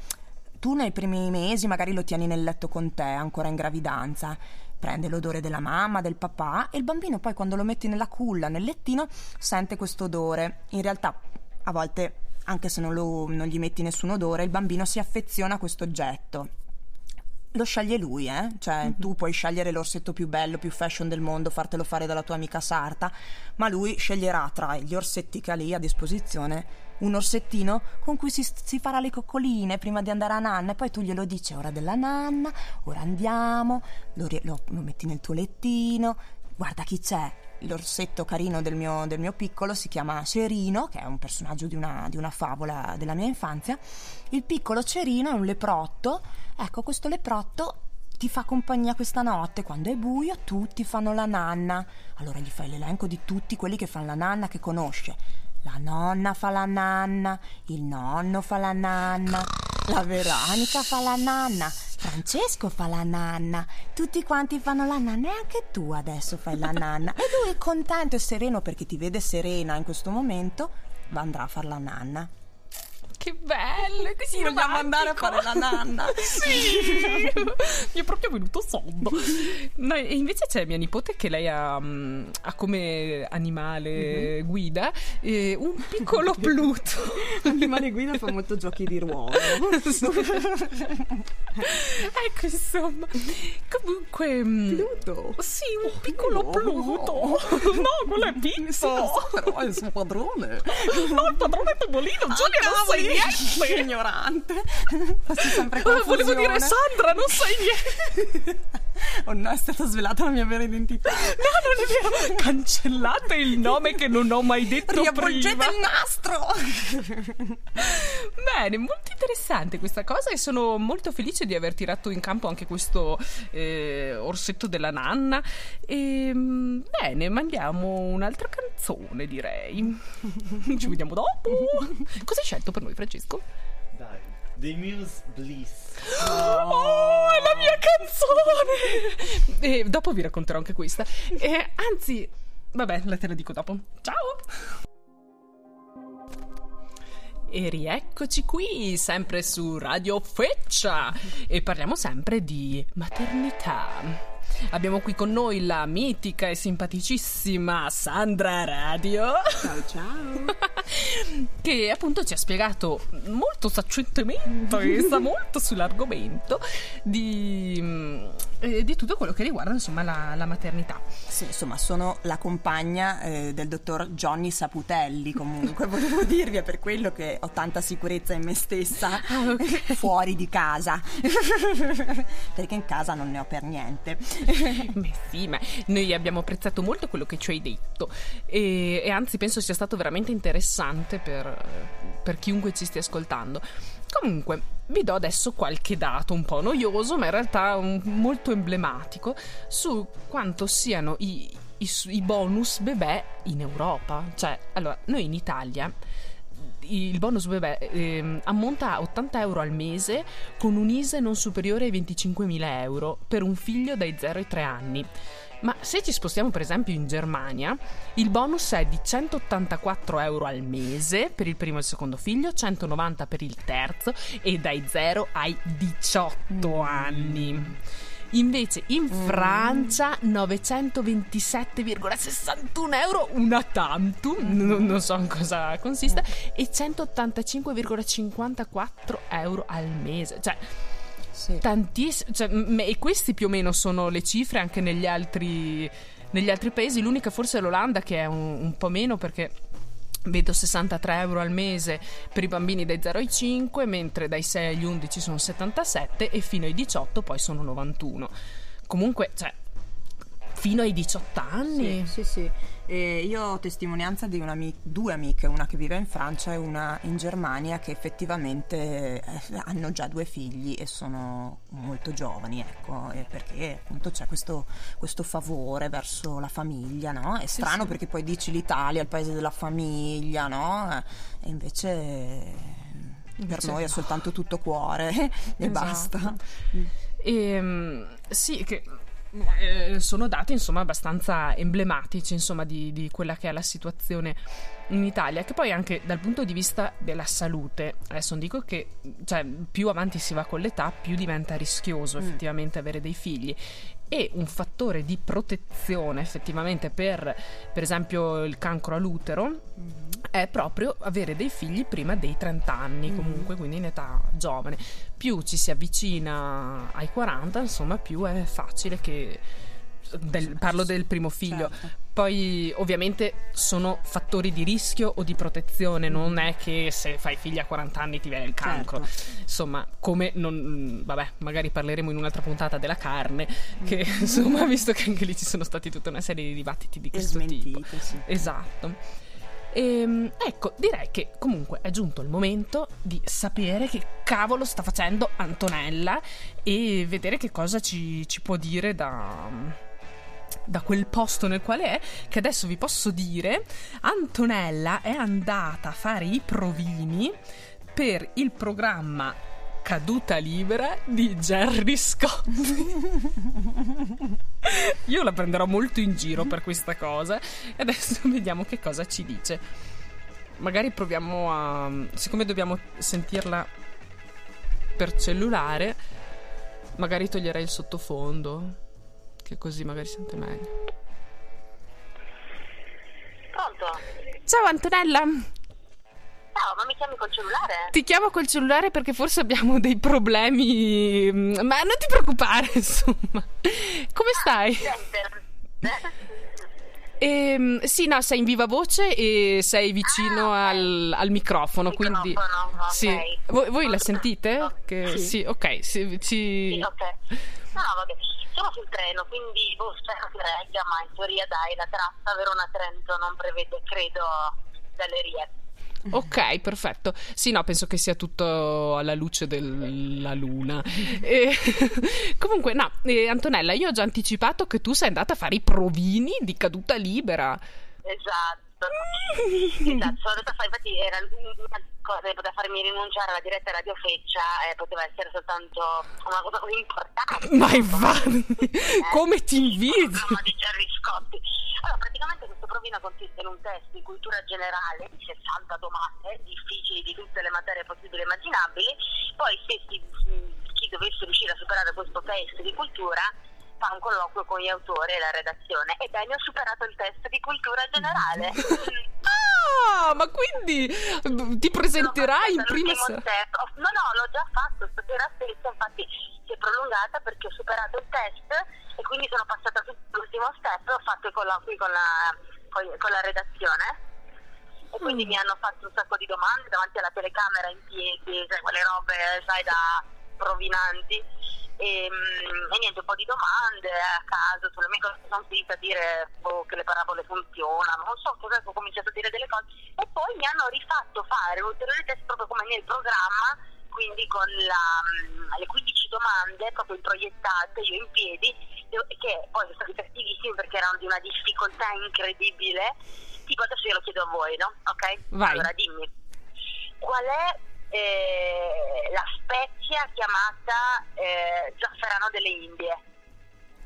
tu nei primi mesi magari lo tieni nel letto con te, ancora in gravidanza. Prende l'odore della mamma, del papà e il bambino poi quando lo metti nella culla, nel lettino, sente questo odore. In realtà a volte, anche se non, lo, non gli metti nessun odore, il bambino si affeziona a questo oggetto lo sceglie lui, eh? Cioè, mm-hmm. tu puoi scegliere l'orsetto più bello, più fashion del mondo, fartelo fare dalla tua amica sarta, ma lui sceglierà tra gli orsetti che ha lì a disposizione un orsettino con cui si, si, farà le coccoline prima di andare a nanna e poi tu glielo dici ora della nanna, ora andiamo, lo, lo, lo metti nel tuo lettino, guarda chi c'è, l'orsetto carino del mio, del mio, piccolo si chiama Cerino, che è un personaggio di una, di una, favola della mia infanzia. Il piccolo Cerino è un leprotto. Ecco, questo leprotto ti fa compagnia questa notte. Quando è buio, tutti fanno la nanna. Allora gli fai l'elenco di tutti quelli che fanno la nanna che conosce. La nonna fa la nanna, il nonno fa la nanna, la Veronica fa la nanna, Francesco fa la nanna, tutti quanti fanno la nanna e anche tu adesso fai la nanna. E lui contento e sereno perché ti vede serena in questo momento, andrà a fare la nanna. Che bello, così sì, vogliamo andare a fare la nanna. sì, mi è proprio venuto sonno. No, e invece c'è mia nipote che lei ha, um, ha come animale mm-hmm. guida eh, un piccolo Pluto. L'animale guida fa molto giochi di ruolo. ecco, insomma. Comunque... Pluto? Sì, un piccolo oh, Pluto. No. no, quello è Pizzo. So, però è il suo padrone. No, il padrone è Topolino. Giulia, non sai niente. Ignorante. Faccio sempre confusione. Volevo dire Sandra, non sai niente. Oh no, è stata svelata la mia vera identità. No, non è vero. Cancellate il nome che non ho mai detto Riavvolgete prima. il nastro. Bene, molto interessante questa cosa e sono molto felice di aver tirato in campo anche questo eh, orsetto della nanna. E, bene, mandiamo un'altra canzone, direi. Ci vediamo dopo. Cosa hai scelto per noi, Francesco? Dai, The Muse Bliss. Oh, è la mia canzone! E dopo vi racconterò anche questa. E, anzi, vabbè, la te la dico dopo. Ciao! E rieccoci qui, sempre su Radio Feccia e parliamo sempre di maternità. Abbiamo qui con noi la mitica e simpaticissima Sandra Radio. Ciao ciao. che appunto ci ha spiegato molto saccentemente e sa molto sull'argomento di eh, di tutto quello che riguarda insomma la, la maternità. Sì, insomma, sono la compagna eh, del dottor Johnny Saputelli, comunque volevo dirvi, è per quello che ho tanta sicurezza in me stessa Ah, ok. fuori di casa, perché in casa non ne ho per niente. Beh sì, ma noi abbiamo apprezzato molto quello che ci hai detto e, e anzi penso sia stato veramente interessante per, per chiunque ci stia ascoltando. Comunque, vi do adesso qualche dato un po' noioso, ma in realtà un- molto emblematico su quanto siano i, i i bonus bebè in Europa. Cioè, allora, noi in Italia il bonus bebè ehm, ammonta a 80 euro al mese con un ISE non superiore ai 25.000 euro per un figlio dai 0 ai 3 anni. Ma se ci spostiamo per esempio in Germania, il bonus è di 184 euro al mese per il primo e il secondo figlio, 190 per il terzo e dai 0 ai 18 anni. Invece in Francia 927,61 euro una tantum, non, non so in cosa consista, e 185,54 euro al mese. Cioè, Sì. tantissimo. Cioè, e questi più o meno sono le cifre anche negli altri, negli altri paesi. L'unica forse è l'Olanda che è un, un po' meno perché. Vedo 63 euro al mese per i bambini dai 0 ai 5, mentre dai 6 agli 11 sono 77 e fino ai 18 poi sono 91. Comunque, cioè, fino ai 18 anni. Sì, sì, sì. E io ho testimonianza di un'ami- due amiche, una che vive in Francia e una in Germania, che effettivamente eh, hanno già due figli e sono molto giovani, ecco, perché appunto c'è questo, questo favore verso la famiglia, no? È strano sì. perché poi dici l'Italia il paese della famiglia, no? Eh, E invece... Per noi è soltanto tutto cuore e Esatto. basta. E, sì, che sono dati insomma abbastanza emblematici insomma di, di quella che è la situazione in Italia, che poi anche dal punto di vista della salute, adesso non dico che cioè, più avanti si va con l'età, più diventa rischioso Mm. effettivamente avere dei figli. E un fattore di protezione effettivamente per, per esempio, il cancro all'utero è proprio avere dei figli prima dei 30 anni, comunque, quindi in età giovane. Più ci si avvicina ai 40, insomma, più è facile che. Del- parlo del primo figlio. Certo. Poi, ovviamente, sono fattori di rischio o di protezione, non è che se fai figli a 40 anni ti viene il cancro. Certo. Insomma, come non. Vabbè, magari parleremo in un'altra puntata della carne, che insomma, visto che anche lì ci sono stati tutta una serie di dibattiti di E questo tipo. sì. Esatto. Ehm, ecco, direi che comunque è giunto il momento di sapere che cavolo sta facendo Antonella e vedere che cosa ci, ci può dire da, da quel posto nel quale è, che adesso vi posso dire, Antonella è andata a fare i provini per il programma Caduta libera di Jerry Scott. Io la prenderò molto in giro per questa cosa e adesso vediamo che cosa ci dice. Magari proviamo a... siccome dobbiamo sentirla per cellulare, magari toglierei il sottofondo, che così magari sente meglio. Pronto? Ciao Antonella, Ciao, ma mi chiami col cellulare? ti chiamo col cellulare perché forse abbiamo dei problemi, mm, ma non ti preoccupare, insomma. Come stai? Sente? Eh? Sì, no, sei in viva voce e sei vicino Ah, ok. al, al microfono, quindi... Microfono, ok. Sì. Voi, voi la sentite? Che- Sì. sì, ok, sì, ci- Sì, ok. No, vabbè, siamo sul treno, quindi boh, spero che regga, ma in teoria dai, la tratta Verona-Trento non prevede, credo, gallerie. Ok, perfetto. Sì, no, penso che sia tutto alla luce della luna. E- Comunque, no, eh, Antonella, io ho già anticipato che tu sei andata a fare i provini di caduta libera. Esatto. Esatto, sono andata a fare, infatti era una cosa che poteva farmi rinunciare alla diretta Radio Feccia e poteva essere soltanto una cosa così importante. Ma infatti, come ti invito? programma di Jerry Scotti. Allora, praticamente questo provino consiste in un test di cultura generale di 60 domande difficili di tutte le materie possibili e immaginabili. Poi, se si- chi dovesse riuscire a superare questo test di cultura, fa un colloquio con gli autori e la redazione. E bene, ho superato il test di cultura generale. Ah, ma quindi eh, ti presenterai in prima. Oh, No, no, l'ho già fatto stasera stessa, infatti si è prolungata perché ho superato il test e quindi sono passata all'ultimo step e ho fatto i colloqui con la, con, con la redazione e quindi mm. mi hanno fatto un sacco di domande davanti alla telecamera in piedi, cioè quelle robe, sai, da provinanti. E, mm, e, niente, un po' di domande a caso sulle mie cose, sono finita a dire boh, che le parabole funzionano, non so cosa, ho cominciato a dire delle cose e poi mi hanno rifatto fare un ulteriore test proprio come nel programma, quindi con la, mm, le 15 domande proprio proiettate io in piedi, che poi sono stati cattivissimi perché erano di una difficoltà incredibile tipo adesso io lo chiedo a voi, no? Ok? Vai. Allora dimmi, qual è eh, la spezia chiamata eh, zafferano delle Indie?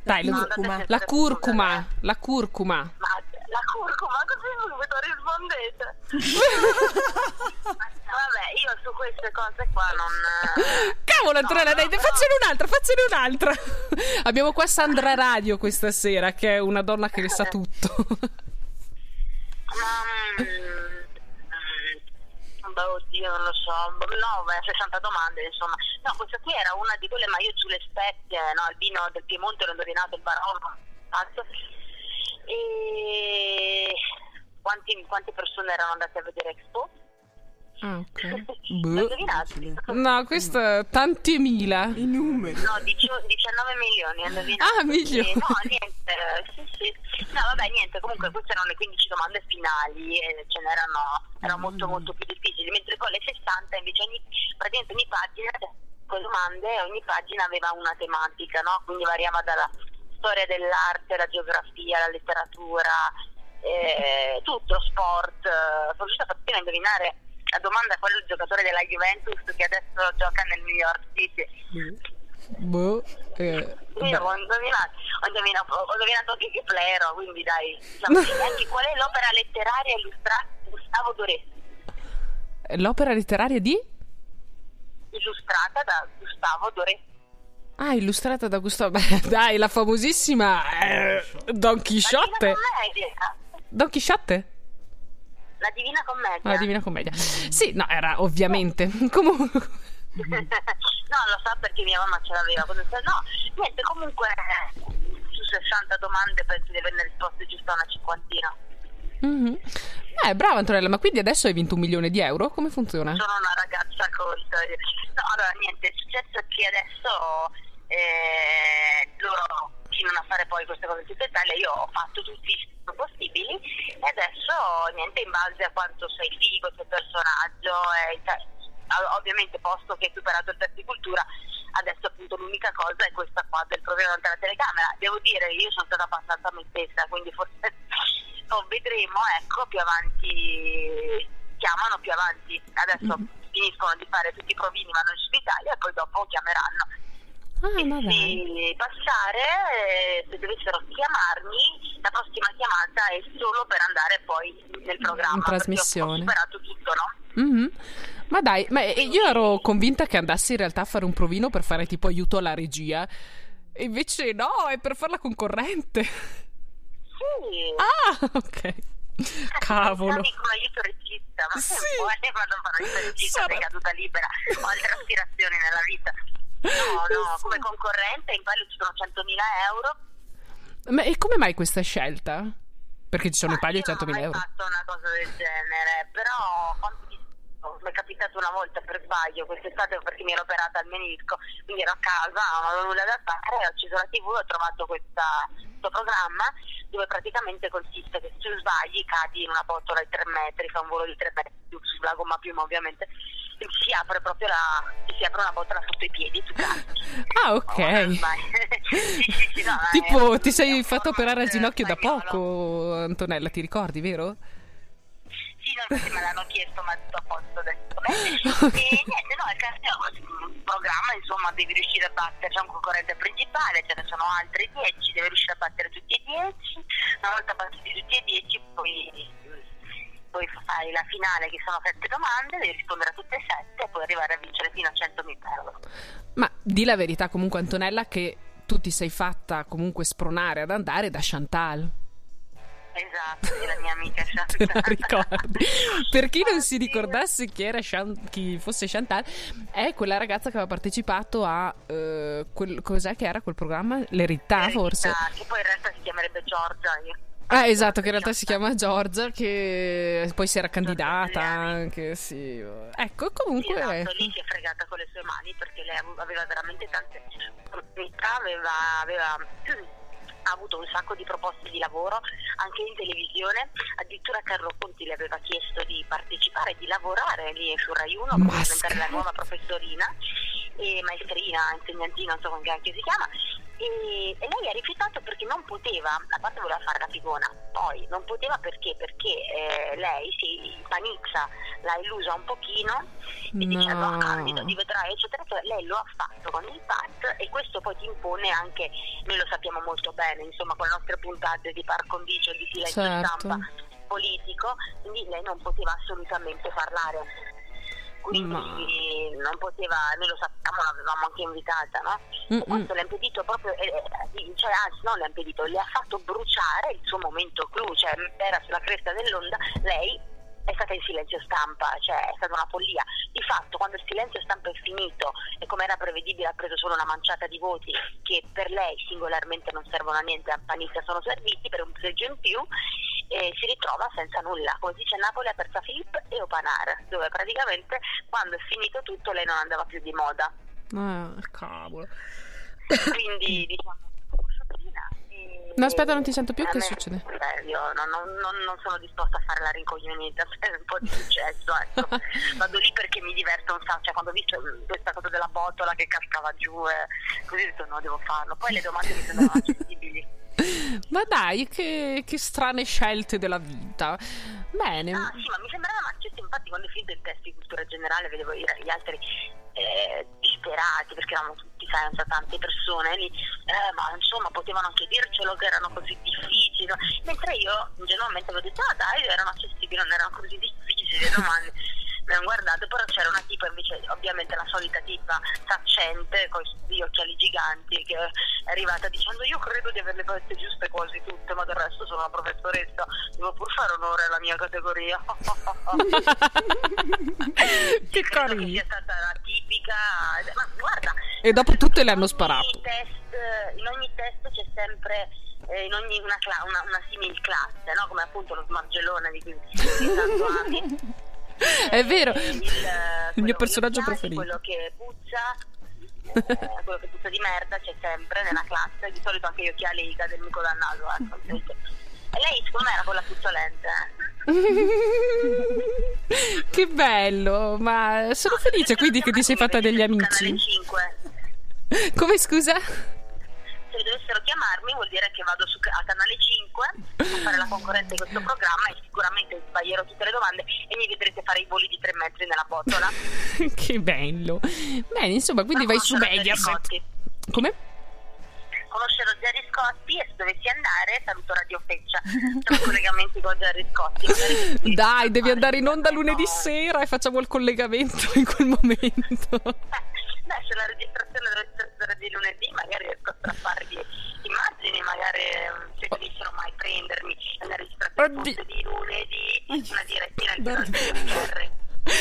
Dai, no, curcuma. la curcuma, eh. la curcuma. Ma la curcuma, così subito rispondete. Vabbè, io su queste cose qua non... Cavolo, Antonella, no, dai, no, faccene un'altra, faccene un'altra. Abbiamo qua Sandra Radio questa sera, che è una donna che ne sa tutto. Ma, beh, oddio, non lo so, no, beh, 60 domande, insomma. No, questa qui era una di quelle, ma io giù le spezie, no, il vino del Piemonte l'ho indovinato, il Barolo, e quanti, quante persone erano andate a vedere Expo? Ah, ok. boh. No, questo è tanti mila. I numeri. No, 19 milioni, Ah, milioni. No, niente, sì, sì. No, vabbè, niente, comunque queste erano le 15 domande finali e ce n'erano, erano molto molto più difficili, mentre poi le 60 invece ogni, praticamente ogni pagina, con domande, ogni pagina aveva una tematica, no? Quindi variava dalla storia dell'arte, la geografia, la letteratura, eh, tutto, sport. Sono riuscita a indovinare la domanda qual è il giocatore della Juventus che adesso gioca nel New York City. Boh, eh, Io ho indovinato, ho indovinato, ho indovinato anche che Plero, quindi dai, diciamo, anche qual è l'opera letteraria illustrata di Gustavo Doré? L'opera letteraria di? Illustrata da Gustavo Doré. Ah, illustrata da Gustavo. Beh, dai, la famosissima eh, Don Chisciotte. Don Chisciotte? La Divina Commedia. La Divina Commedia. Sì, no, era ovviamente. Comunque. no, lo so perché mia mamma ce l'aveva. No, niente, comunque su 60 domande penso di averne risposte giusto a una cinquantina. Mm-hmm. Eh, brava Antonella, ma quindi adesso hai vinto un milione di euro? Come funziona? Sono una ragazza colta. No, allora niente, è successo che adesso eh, loro continuano a fare poi queste cose in tutta Italia, io ho fatto tutti i possibili e adesso niente in base a quanto sei figo, sei personaggio, e, cioè, ovviamente posto che hai superato il test di cultura, adesso appunto l'unica cosa è questa qua del problema della telecamera. Devo dire, io sono stata abbastanza me stessa, quindi forse oh, vedremo, ecco, più avanti, chiamano più avanti, adesso mm-hmm. finiscono di fare tutti i provini, vanno in Italia e poi dopo chiameranno. Ah, e passare, se dovessero chiamarmi, la prossima chiamata è solo per andare poi nel programma. In trasmissione. Ho superato tutto, no? Mm-hmm. Ma dai, ma io ero convinta che andassi in realtà a fare un provino per fare tipo aiuto alla regia. E invece no, è per farla concorrente. Sì. Ah, ok. Cavolo. Mi come aiuto regista, ma sì. se vuoi vado a fare regista, Sarà... caduta libera. Ho altre aspirazioni nella vita. No, no, come concorrente in palio ci sono 100.000 euro. Ma e come mai questa scelta? Perché ci sono in palio 100.000 euro. Non ho fatto una cosa del genere, però mi è capitato una volta per sbaglio quest'estate perché mi ero operata al menisco, quindi ero a casa, non avevo nulla da fare, ho acceso la tv e ho trovato questa, questo programma dove praticamente consiste che se tu sbagli cadi in una botola di 3 metri, fa un volo di 3 metri sulla gomma piuma ovviamente si apre proprio la si apre una botola sotto i piedi tu ah ok oh, sì, sì, sì, no, tipo ti sei fatto operare al ginocchio da poco Antonella ti ricordi vero? Sì, non me l'hanno chiesto, ma tutto a posto adesso. e niente, no, è un programma, insomma, devi riuscire a battere, c'è un concorrente principale, ce ne sono altri 10, devi riuscire a battere tutti e 10, una volta battuti tutti e 10 poi poi fai la finale che sono sette domande, devi rispondere a tutte e sette e puoi arrivare a vincere fino a 100.000 euro. Ma di la verità comunque Antonella che tu ti sei fatta comunque spronare ad andare da Chantal. Esatto, sì, la mia amica Te la Chantal. ricordi? Per chi non si ricordasse chi, era Chan- chi fosse Chantal, è quella ragazza che aveva partecipato a eh, quel, cos'è che era quel programma? L'erità, forse? Verità, Che poi in realtà si chiamerebbe Giorgia. io. Ah, esatto, che in realtà si chiama Giorgia, che poi si era candidata anche, sì. Ecco, Sì, comunque... esatto, lì si è fregata con le sue mani perché lei aveva veramente tante opportunità, aveva, aveva ha avuto un sacco di proposte di lavoro anche in televisione, addirittura Carlo Conti le aveva chiesto di partecipare, di lavorare lì su Rai 1 come Ma diventare la nuova professorina e maestrina, insegnantina, non so come anche si chiama. E, e lei ha rifiutato perché non poteva, a parte voleva fare la figona, poi non poteva perché? Perché eh, lei si panizza, l'ha illusa un pochino e dicendo No. ah, candido, ti vedrai, eccetera, eccetera. Lei lo ha fatto con il PAT e questo poi ti impone anche, noi lo sappiamo molto bene, insomma, con le nostre puntate di par condicio, di silenzio Certo. stampa politico, quindi lei non poteva assolutamente parlare. Quindi Ma- non poteva, noi lo sappiamo, l'avevamo anche invitata, no? Mm-mm. E questo le ha impedito proprio, eh, eh, cioè anzi non le ha impedito, le ha fatto bruciare il suo momento clou, cioè era sulla cresta dell'onda, lei è stata in silenzio stampa, cioè è stata una follia. Di fatto quando il silenzio stampa è finito e come era prevedibile ha preso solo una manciata di voti che per lei singolarmente non servono a niente, a Panizza sono serviti per un seggio in più e si ritrova senza nulla. Come dice Napoli ha persa Filippo e Opanar, dove praticamente quando è finito tutto lei non andava più di moda. Ah, cavolo. Quindi diciamo No, aspetta, non ti sento più, a che me- succede? beh, io non, non- non- sono disposta a fare la rincoglionita, è un po' di successo, ecco. Vado lì perché mi diverto un sacco, cioè quando ho visto questa cosa della botola che cascava giù, eh, così ho detto no, devo farlo. Poi le domande mi sembrano accessibili. Ma dai, che, che strane scelte della vita. Bene. Ah sì, ma mi sembrava macchioso, infatti quando finito il test di cultura generale vedevo gli altri eh, disperati, perché erano tutti, sai, tante persone lì, eh, ma insomma potevano anche dircelo che erano così difficili, no? mentre io ingenuamente avevo detto, ah dai, erano accessibili, non erano così difficili le domande. Mi hanno guardato, però c'era una tipa invece, ovviamente la solita tipa saccente, con gli occhiali giganti, che è arrivata dicendo io credo di averle fatte giuste quasi tutte, ma del resto sono una professoressa, devo pur fare onore alla mia categoria. che Credo che sia stata la tipica. Ma guarda. E dopo tutte le hanno sparato. Test, in ogni test c'è sempre. eh, in ogni una, cla- una, una simil classe, no? come appunto lo smargellone di cui di tanto ami. È vero. Eh, il, Il mio personaggio occhiali, preferito. Quello che puzza. eh, quello che puzza di merda c'è sempre nella classe, di solito anche gli occhiali accademico dal naso, appunto. E lei secondo me era quella puzzolente. eh. che bello, ma sono felice quindi che ti sei fatta degli amici. 5. Come scusa? Se dovessero chiamarmi vuol dire che vado su, a Canale 5 a fare la concorrenza di questo programma e sicuramente sbaglierò tutte le domande e mi vedrete fare i voli di tre metri nella botola. che bello. Bene, insomma, quindi Ma vai su Mediaset. Come? Conoscerò Gerry Scotti e se dovessi andare saluto Radio Feccia. Sono collegamenti con Gerry Scotti. Dai, devi andare in onda lunedì sera e facciamo il collegamento in quel momento. Eh, se la registrazione essere di lunedì, magari riesco a strapparvi immagini, magari eh, se dovessero mai prendermi nella registrazione di lunedì, una direttina di. Gerry.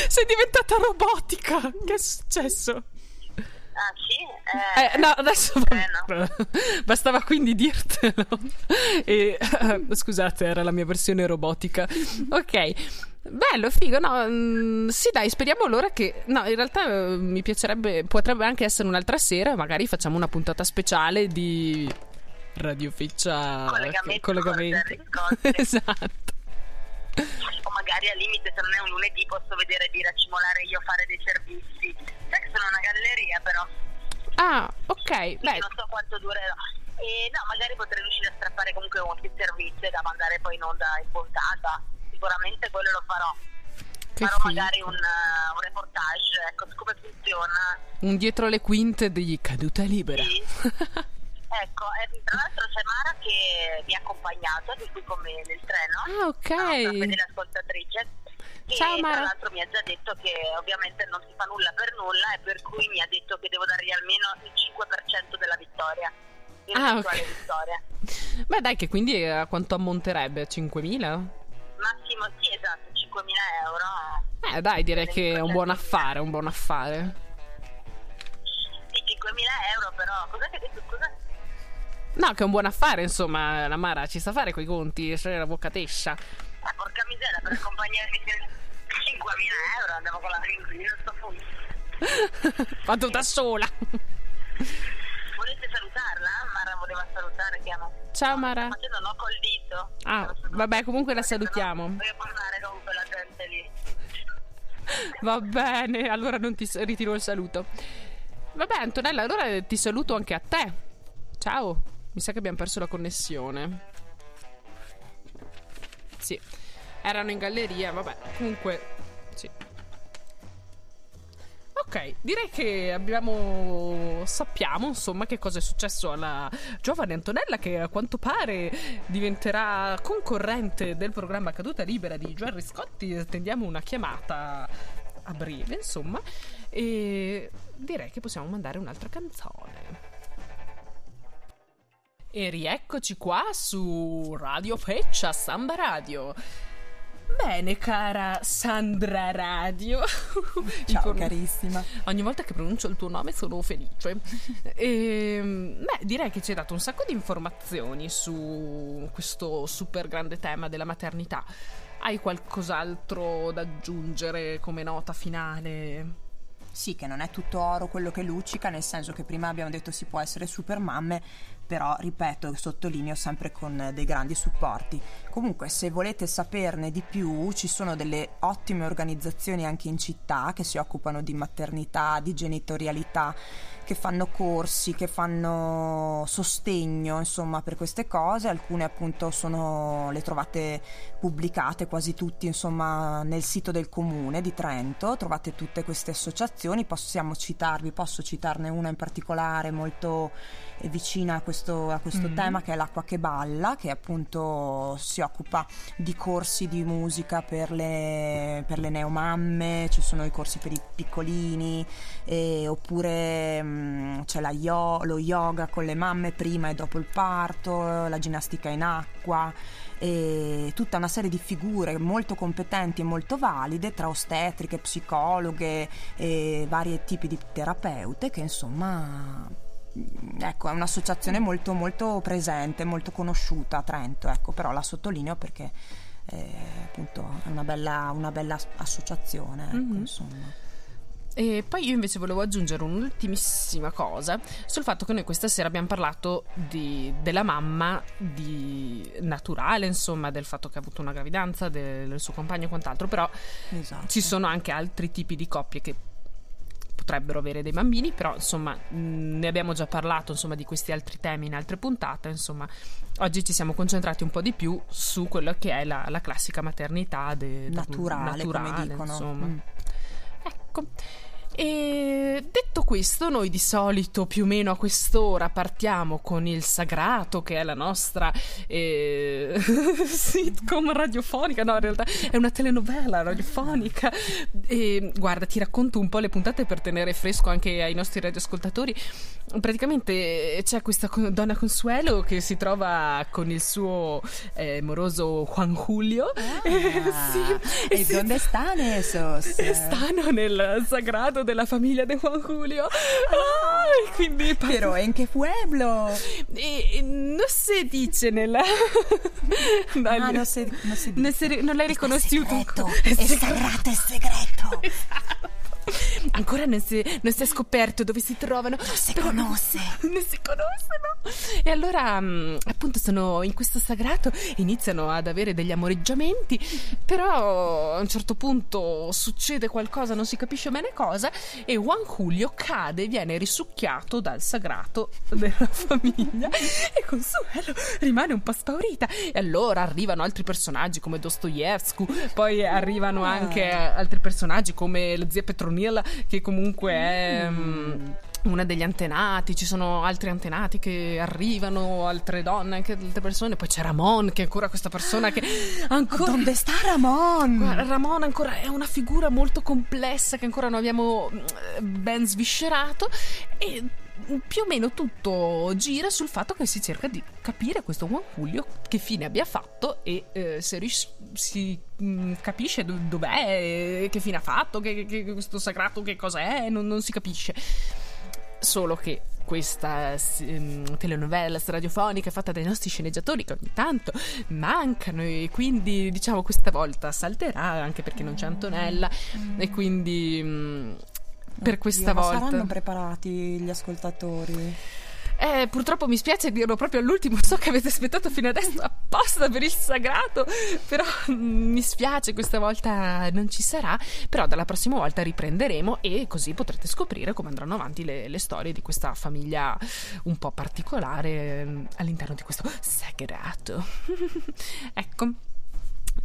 Sei diventata robotica. Che è successo? Ah sì? Eh, no, adesso Eh, no. bastava quindi dirtelo. E, scusate, era la mia versione robotica. Ok. Bello, figo, no, mm, sì dai, speriamo allora che, no, in realtà eh, mi piacerebbe, potrebbe anche essere un'altra sera, magari facciamo una puntata speciale di Radio Feccia Collegamento collegamento. esatto. O magari al limite se non è un lunedì posso vedere di racimolare io fare dei servizi. Sai che sono una galleria però, Ah, ok, beh, non so quanto durerà. E no, magari potrei riuscire a strappare comunque qualche servizio da mandare poi in onda in puntata. Sicuramente quello lo farò. che farò figo. magari un, eh, un reportage, ecco, su come funziona. Un dietro le quinte di Caduta Libera. Sì. Ecco, e tra l'altro c'è Mara che mi ha accompagnato, di cui come nel treno. Ah, ok. nostra fedele ascoltatrice. E Ciao, Mara. tra l'altro mi ha già detto che ovviamente non si fa nulla per nulla e per cui mi ha detto che devo dargli almeno il 5% della vittoria. Ah, ok. vittoria. Beh, dai, che quindi eh, a quanto ammonterebbe? 5.000? Massimo, sì, esatto, 5.000 euro. Eh, dai, direi che è un buon affare, un buon affare. Sì, 5.000 euro, però, cosa che hai detto, scusa? No, che è un buon affare, insomma, la Mara ci sa fare quei conti, c'è la boccatescia. Ah, porca miseria, per accompagnarmi 5.000 euro andavo con la ringrina a sto punto. Ma tutta sola. Volete salutarla? Mara voleva salutare, chiamo. Ciao Mara. Ma non ho col dito. Ah, vabbè, comunque la salutiamo. Voglio parlare con quella gente lì. Va bene, allora non ti ritiro il saluto. Vabbè, Antonella, allora ti saluto anche a te. Ciao. Mi sa che abbiamo perso la connessione. Sì, erano in galleria, vabbè, comunque, sì. Ok, direi che abbiamo. sappiamo insomma che cosa è successo alla giovane Antonella che a quanto pare diventerà concorrente del programma Caduta Libera di Jerry Scotti. Tendiamo una chiamata a breve, insomma, e direi che possiamo mandare un'altra canzone. E rieccoci qua su Radio Feccia, Samba Radio. Bene, cara Sandra Radio. Ciao Con- carissima. Ogni volta che pronuncio il tuo nome sono felice. E, beh, direi che ci hai dato un sacco di informazioni su questo super grande tema della maternità. Hai qualcos'altro da aggiungere come nota finale? Sì, che non è tutto oro quello che luccica, nel senso che prima abbiamo detto si può essere super mamme, però ripeto, sottolineo sempre con dei grandi supporti. Comunque, se volete saperne di più, ci sono delle ottime organizzazioni anche in città che si occupano di maternità, di genitorialità, che fanno corsi, che fanno sostegno, insomma, per queste cose. Alcune appunto sono le trovate pubblicate quasi tutti, insomma, nel sito del comune di Trento. Trovate tutte queste associazioni, possiamo citarvi, posso citarne una in particolare molto eh, vicina a questo, a questo Mhm. tema che è l'acqua che balla, che appunto si occupa di corsi di musica per le, per le neomamme, ci sono i corsi per i piccolini, e- oppure mm, c'è la yo- lo yoga con le mamme prima e dopo il parto, la ginnastica in acqua e tutta una serie di figure molto competenti e molto valide tra ostetriche, psicologhe e vari tipi di terapeute che insomma mm, ecco è un'associazione molto molto presente, molto conosciuta a Trento, ecco però la sottolineo perché eh, appunto è una bella, una bella associazione, ecco, Mhm. insomma. E poi io invece volevo aggiungere un'ultimissima cosa sul fatto che noi questa sera abbiamo parlato di- della mamma di naturale, insomma, del fatto che ha avuto una gravidanza, del, del suo compagno e quant'altro, però Esatto. ci sono anche altri tipi di coppie che potrebbero avere dei bambini, però insomma ne abbiamo già parlato insomma, di questi altri temi in altre puntate, insomma oggi ci siamo concentrati un po' di più su quello che è la, la classica maternità de- de- naturale, come naturale, dicono. insomma. Mm. Ecco. E detto questo, noi di solito più o meno a quest'ora partiamo con il Sagrato, che è la nostra eh, sitcom radiofonica. No, in realtà è una telenovela radiofonica. E guarda, ti racconto un po' le puntate per tenere fresco anche ai nostri radioascoltatori. Praticamente c'è questa donna Consuelo che si trova con il suo eh, moroso Juan Julio. Ah, sì, ¿Y sì. dónde están esos? E stanno nel sagrato della famiglia di Juan Julio. Ah, quindi en qué pueblo? e- non si dice nella Ah, il- no se, no se non, si- non l'hai riconosciuto Segreto, È è segreto. è segreto. ancora non si, non si è scoperto dove si trovano. Non si però- conosce. non si conoscono. E allora mh, appunto sono in questo sagrato iniziano ad avere degli amoreggiamenti però a un certo punto succede qualcosa non si capisce bene cosa e Juan Julio cade viene risucchiato dal sagrato della famiglia e Consuelo rimane un po' spaurita. E allora arrivano altri personaggi come Dostoevsky poi arrivano anche altri personaggi come la zia Petronilla che comunque è mm, una degli antenati, ci sono altri antenati che arrivano, altre donne, anche altre persone, poi c'è Ramon che è ancora questa persona che ancora... ¿Dónde está Ramón? Guarda, Ramon ancora è una figura molto complessa che ancora non abbiamo mm, ben sviscerato. E più o meno tutto gira sul fatto che si cerca di capire questo Juan Julio che fine abbia fatto e eh, se ris- si mh, mm, capisce do- dov'è, che fine ha fatto, che, che questo sagrato che cos'è, non, non si capisce. Solo che questa um, telenovela radiofonica fatta dai nostri sceneggiatori che ogni tanto mancano e quindi diciamo questa volta salterà anche perché non c'è Antonella e quindi um, per questa Oddio, volta saranno preparati gli ascoltatori? Eh, purtroppo mi spiace dirlo proprio all'ultimo. So che avete aspettato fino adesso apposta per il sagrato. Però mi spiace, questa volta non ci sarà. Però dalla prossima volta riprenderemo e così potrete scoprire come andranno avanti le, le storie di questa famiglia un po' particolare mm, all'interno di questo sagrato. ecco.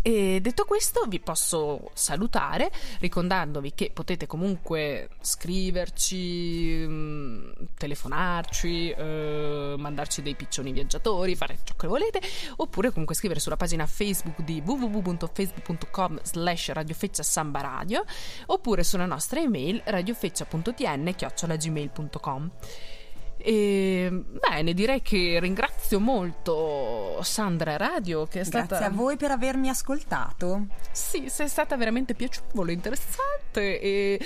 E detto questo, vi posso salutare ricordandovi che potete comunque scriverci, mm, telefonarci, eh, mandarci dei piccioni viaggiatori, fare ciò che volete, oppure comunque scrivere sulla pagina Facebook di www.facebook.com slash radiofeccia samba radio, oppure sulla nostra email radiofeccia.tn chiocciolagmail.com. E bene, direi che ringrazio molto Sandra Radio che è Grazie stata. a voi per avermi ascoltato. Sì, sei stata veramente piacevole, interessante e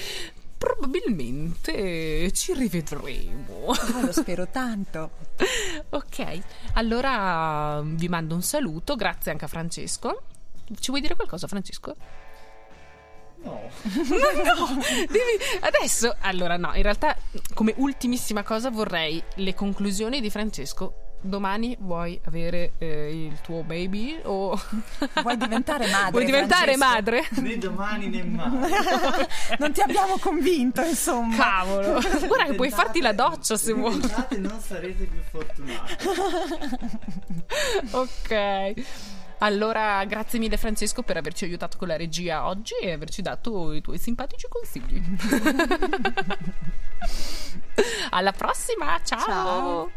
probabilmente ci rivedremo. Oh, lo spero tanto. ok, allora vi mando un saluto, grazie anche a Francesco. Ci vuoi dire qualcosa, Francesco? No. no, devi adesso. Allora, no, in realtà, come ultimissima cosa, vorrei le conclusioni di Francesco. Domani vuoi avere eh, il tuo baby o vuoi diventare madre? Vuoi diventare Francesco? madre? Né domani né mai. non ti abbiamo convinto, insomma. Cavolo. Ora che puoi farti la doccia se vuoi. non sarete più fortunati. ok. Allora, grazie mille Francesco per averci aiutato con la regia oggi e averci dato i tuoi simpatici consigli. Alla prossima, ciao. ciao.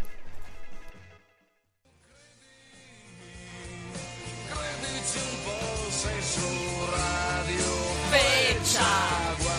Un po' sei su Radio Feccia.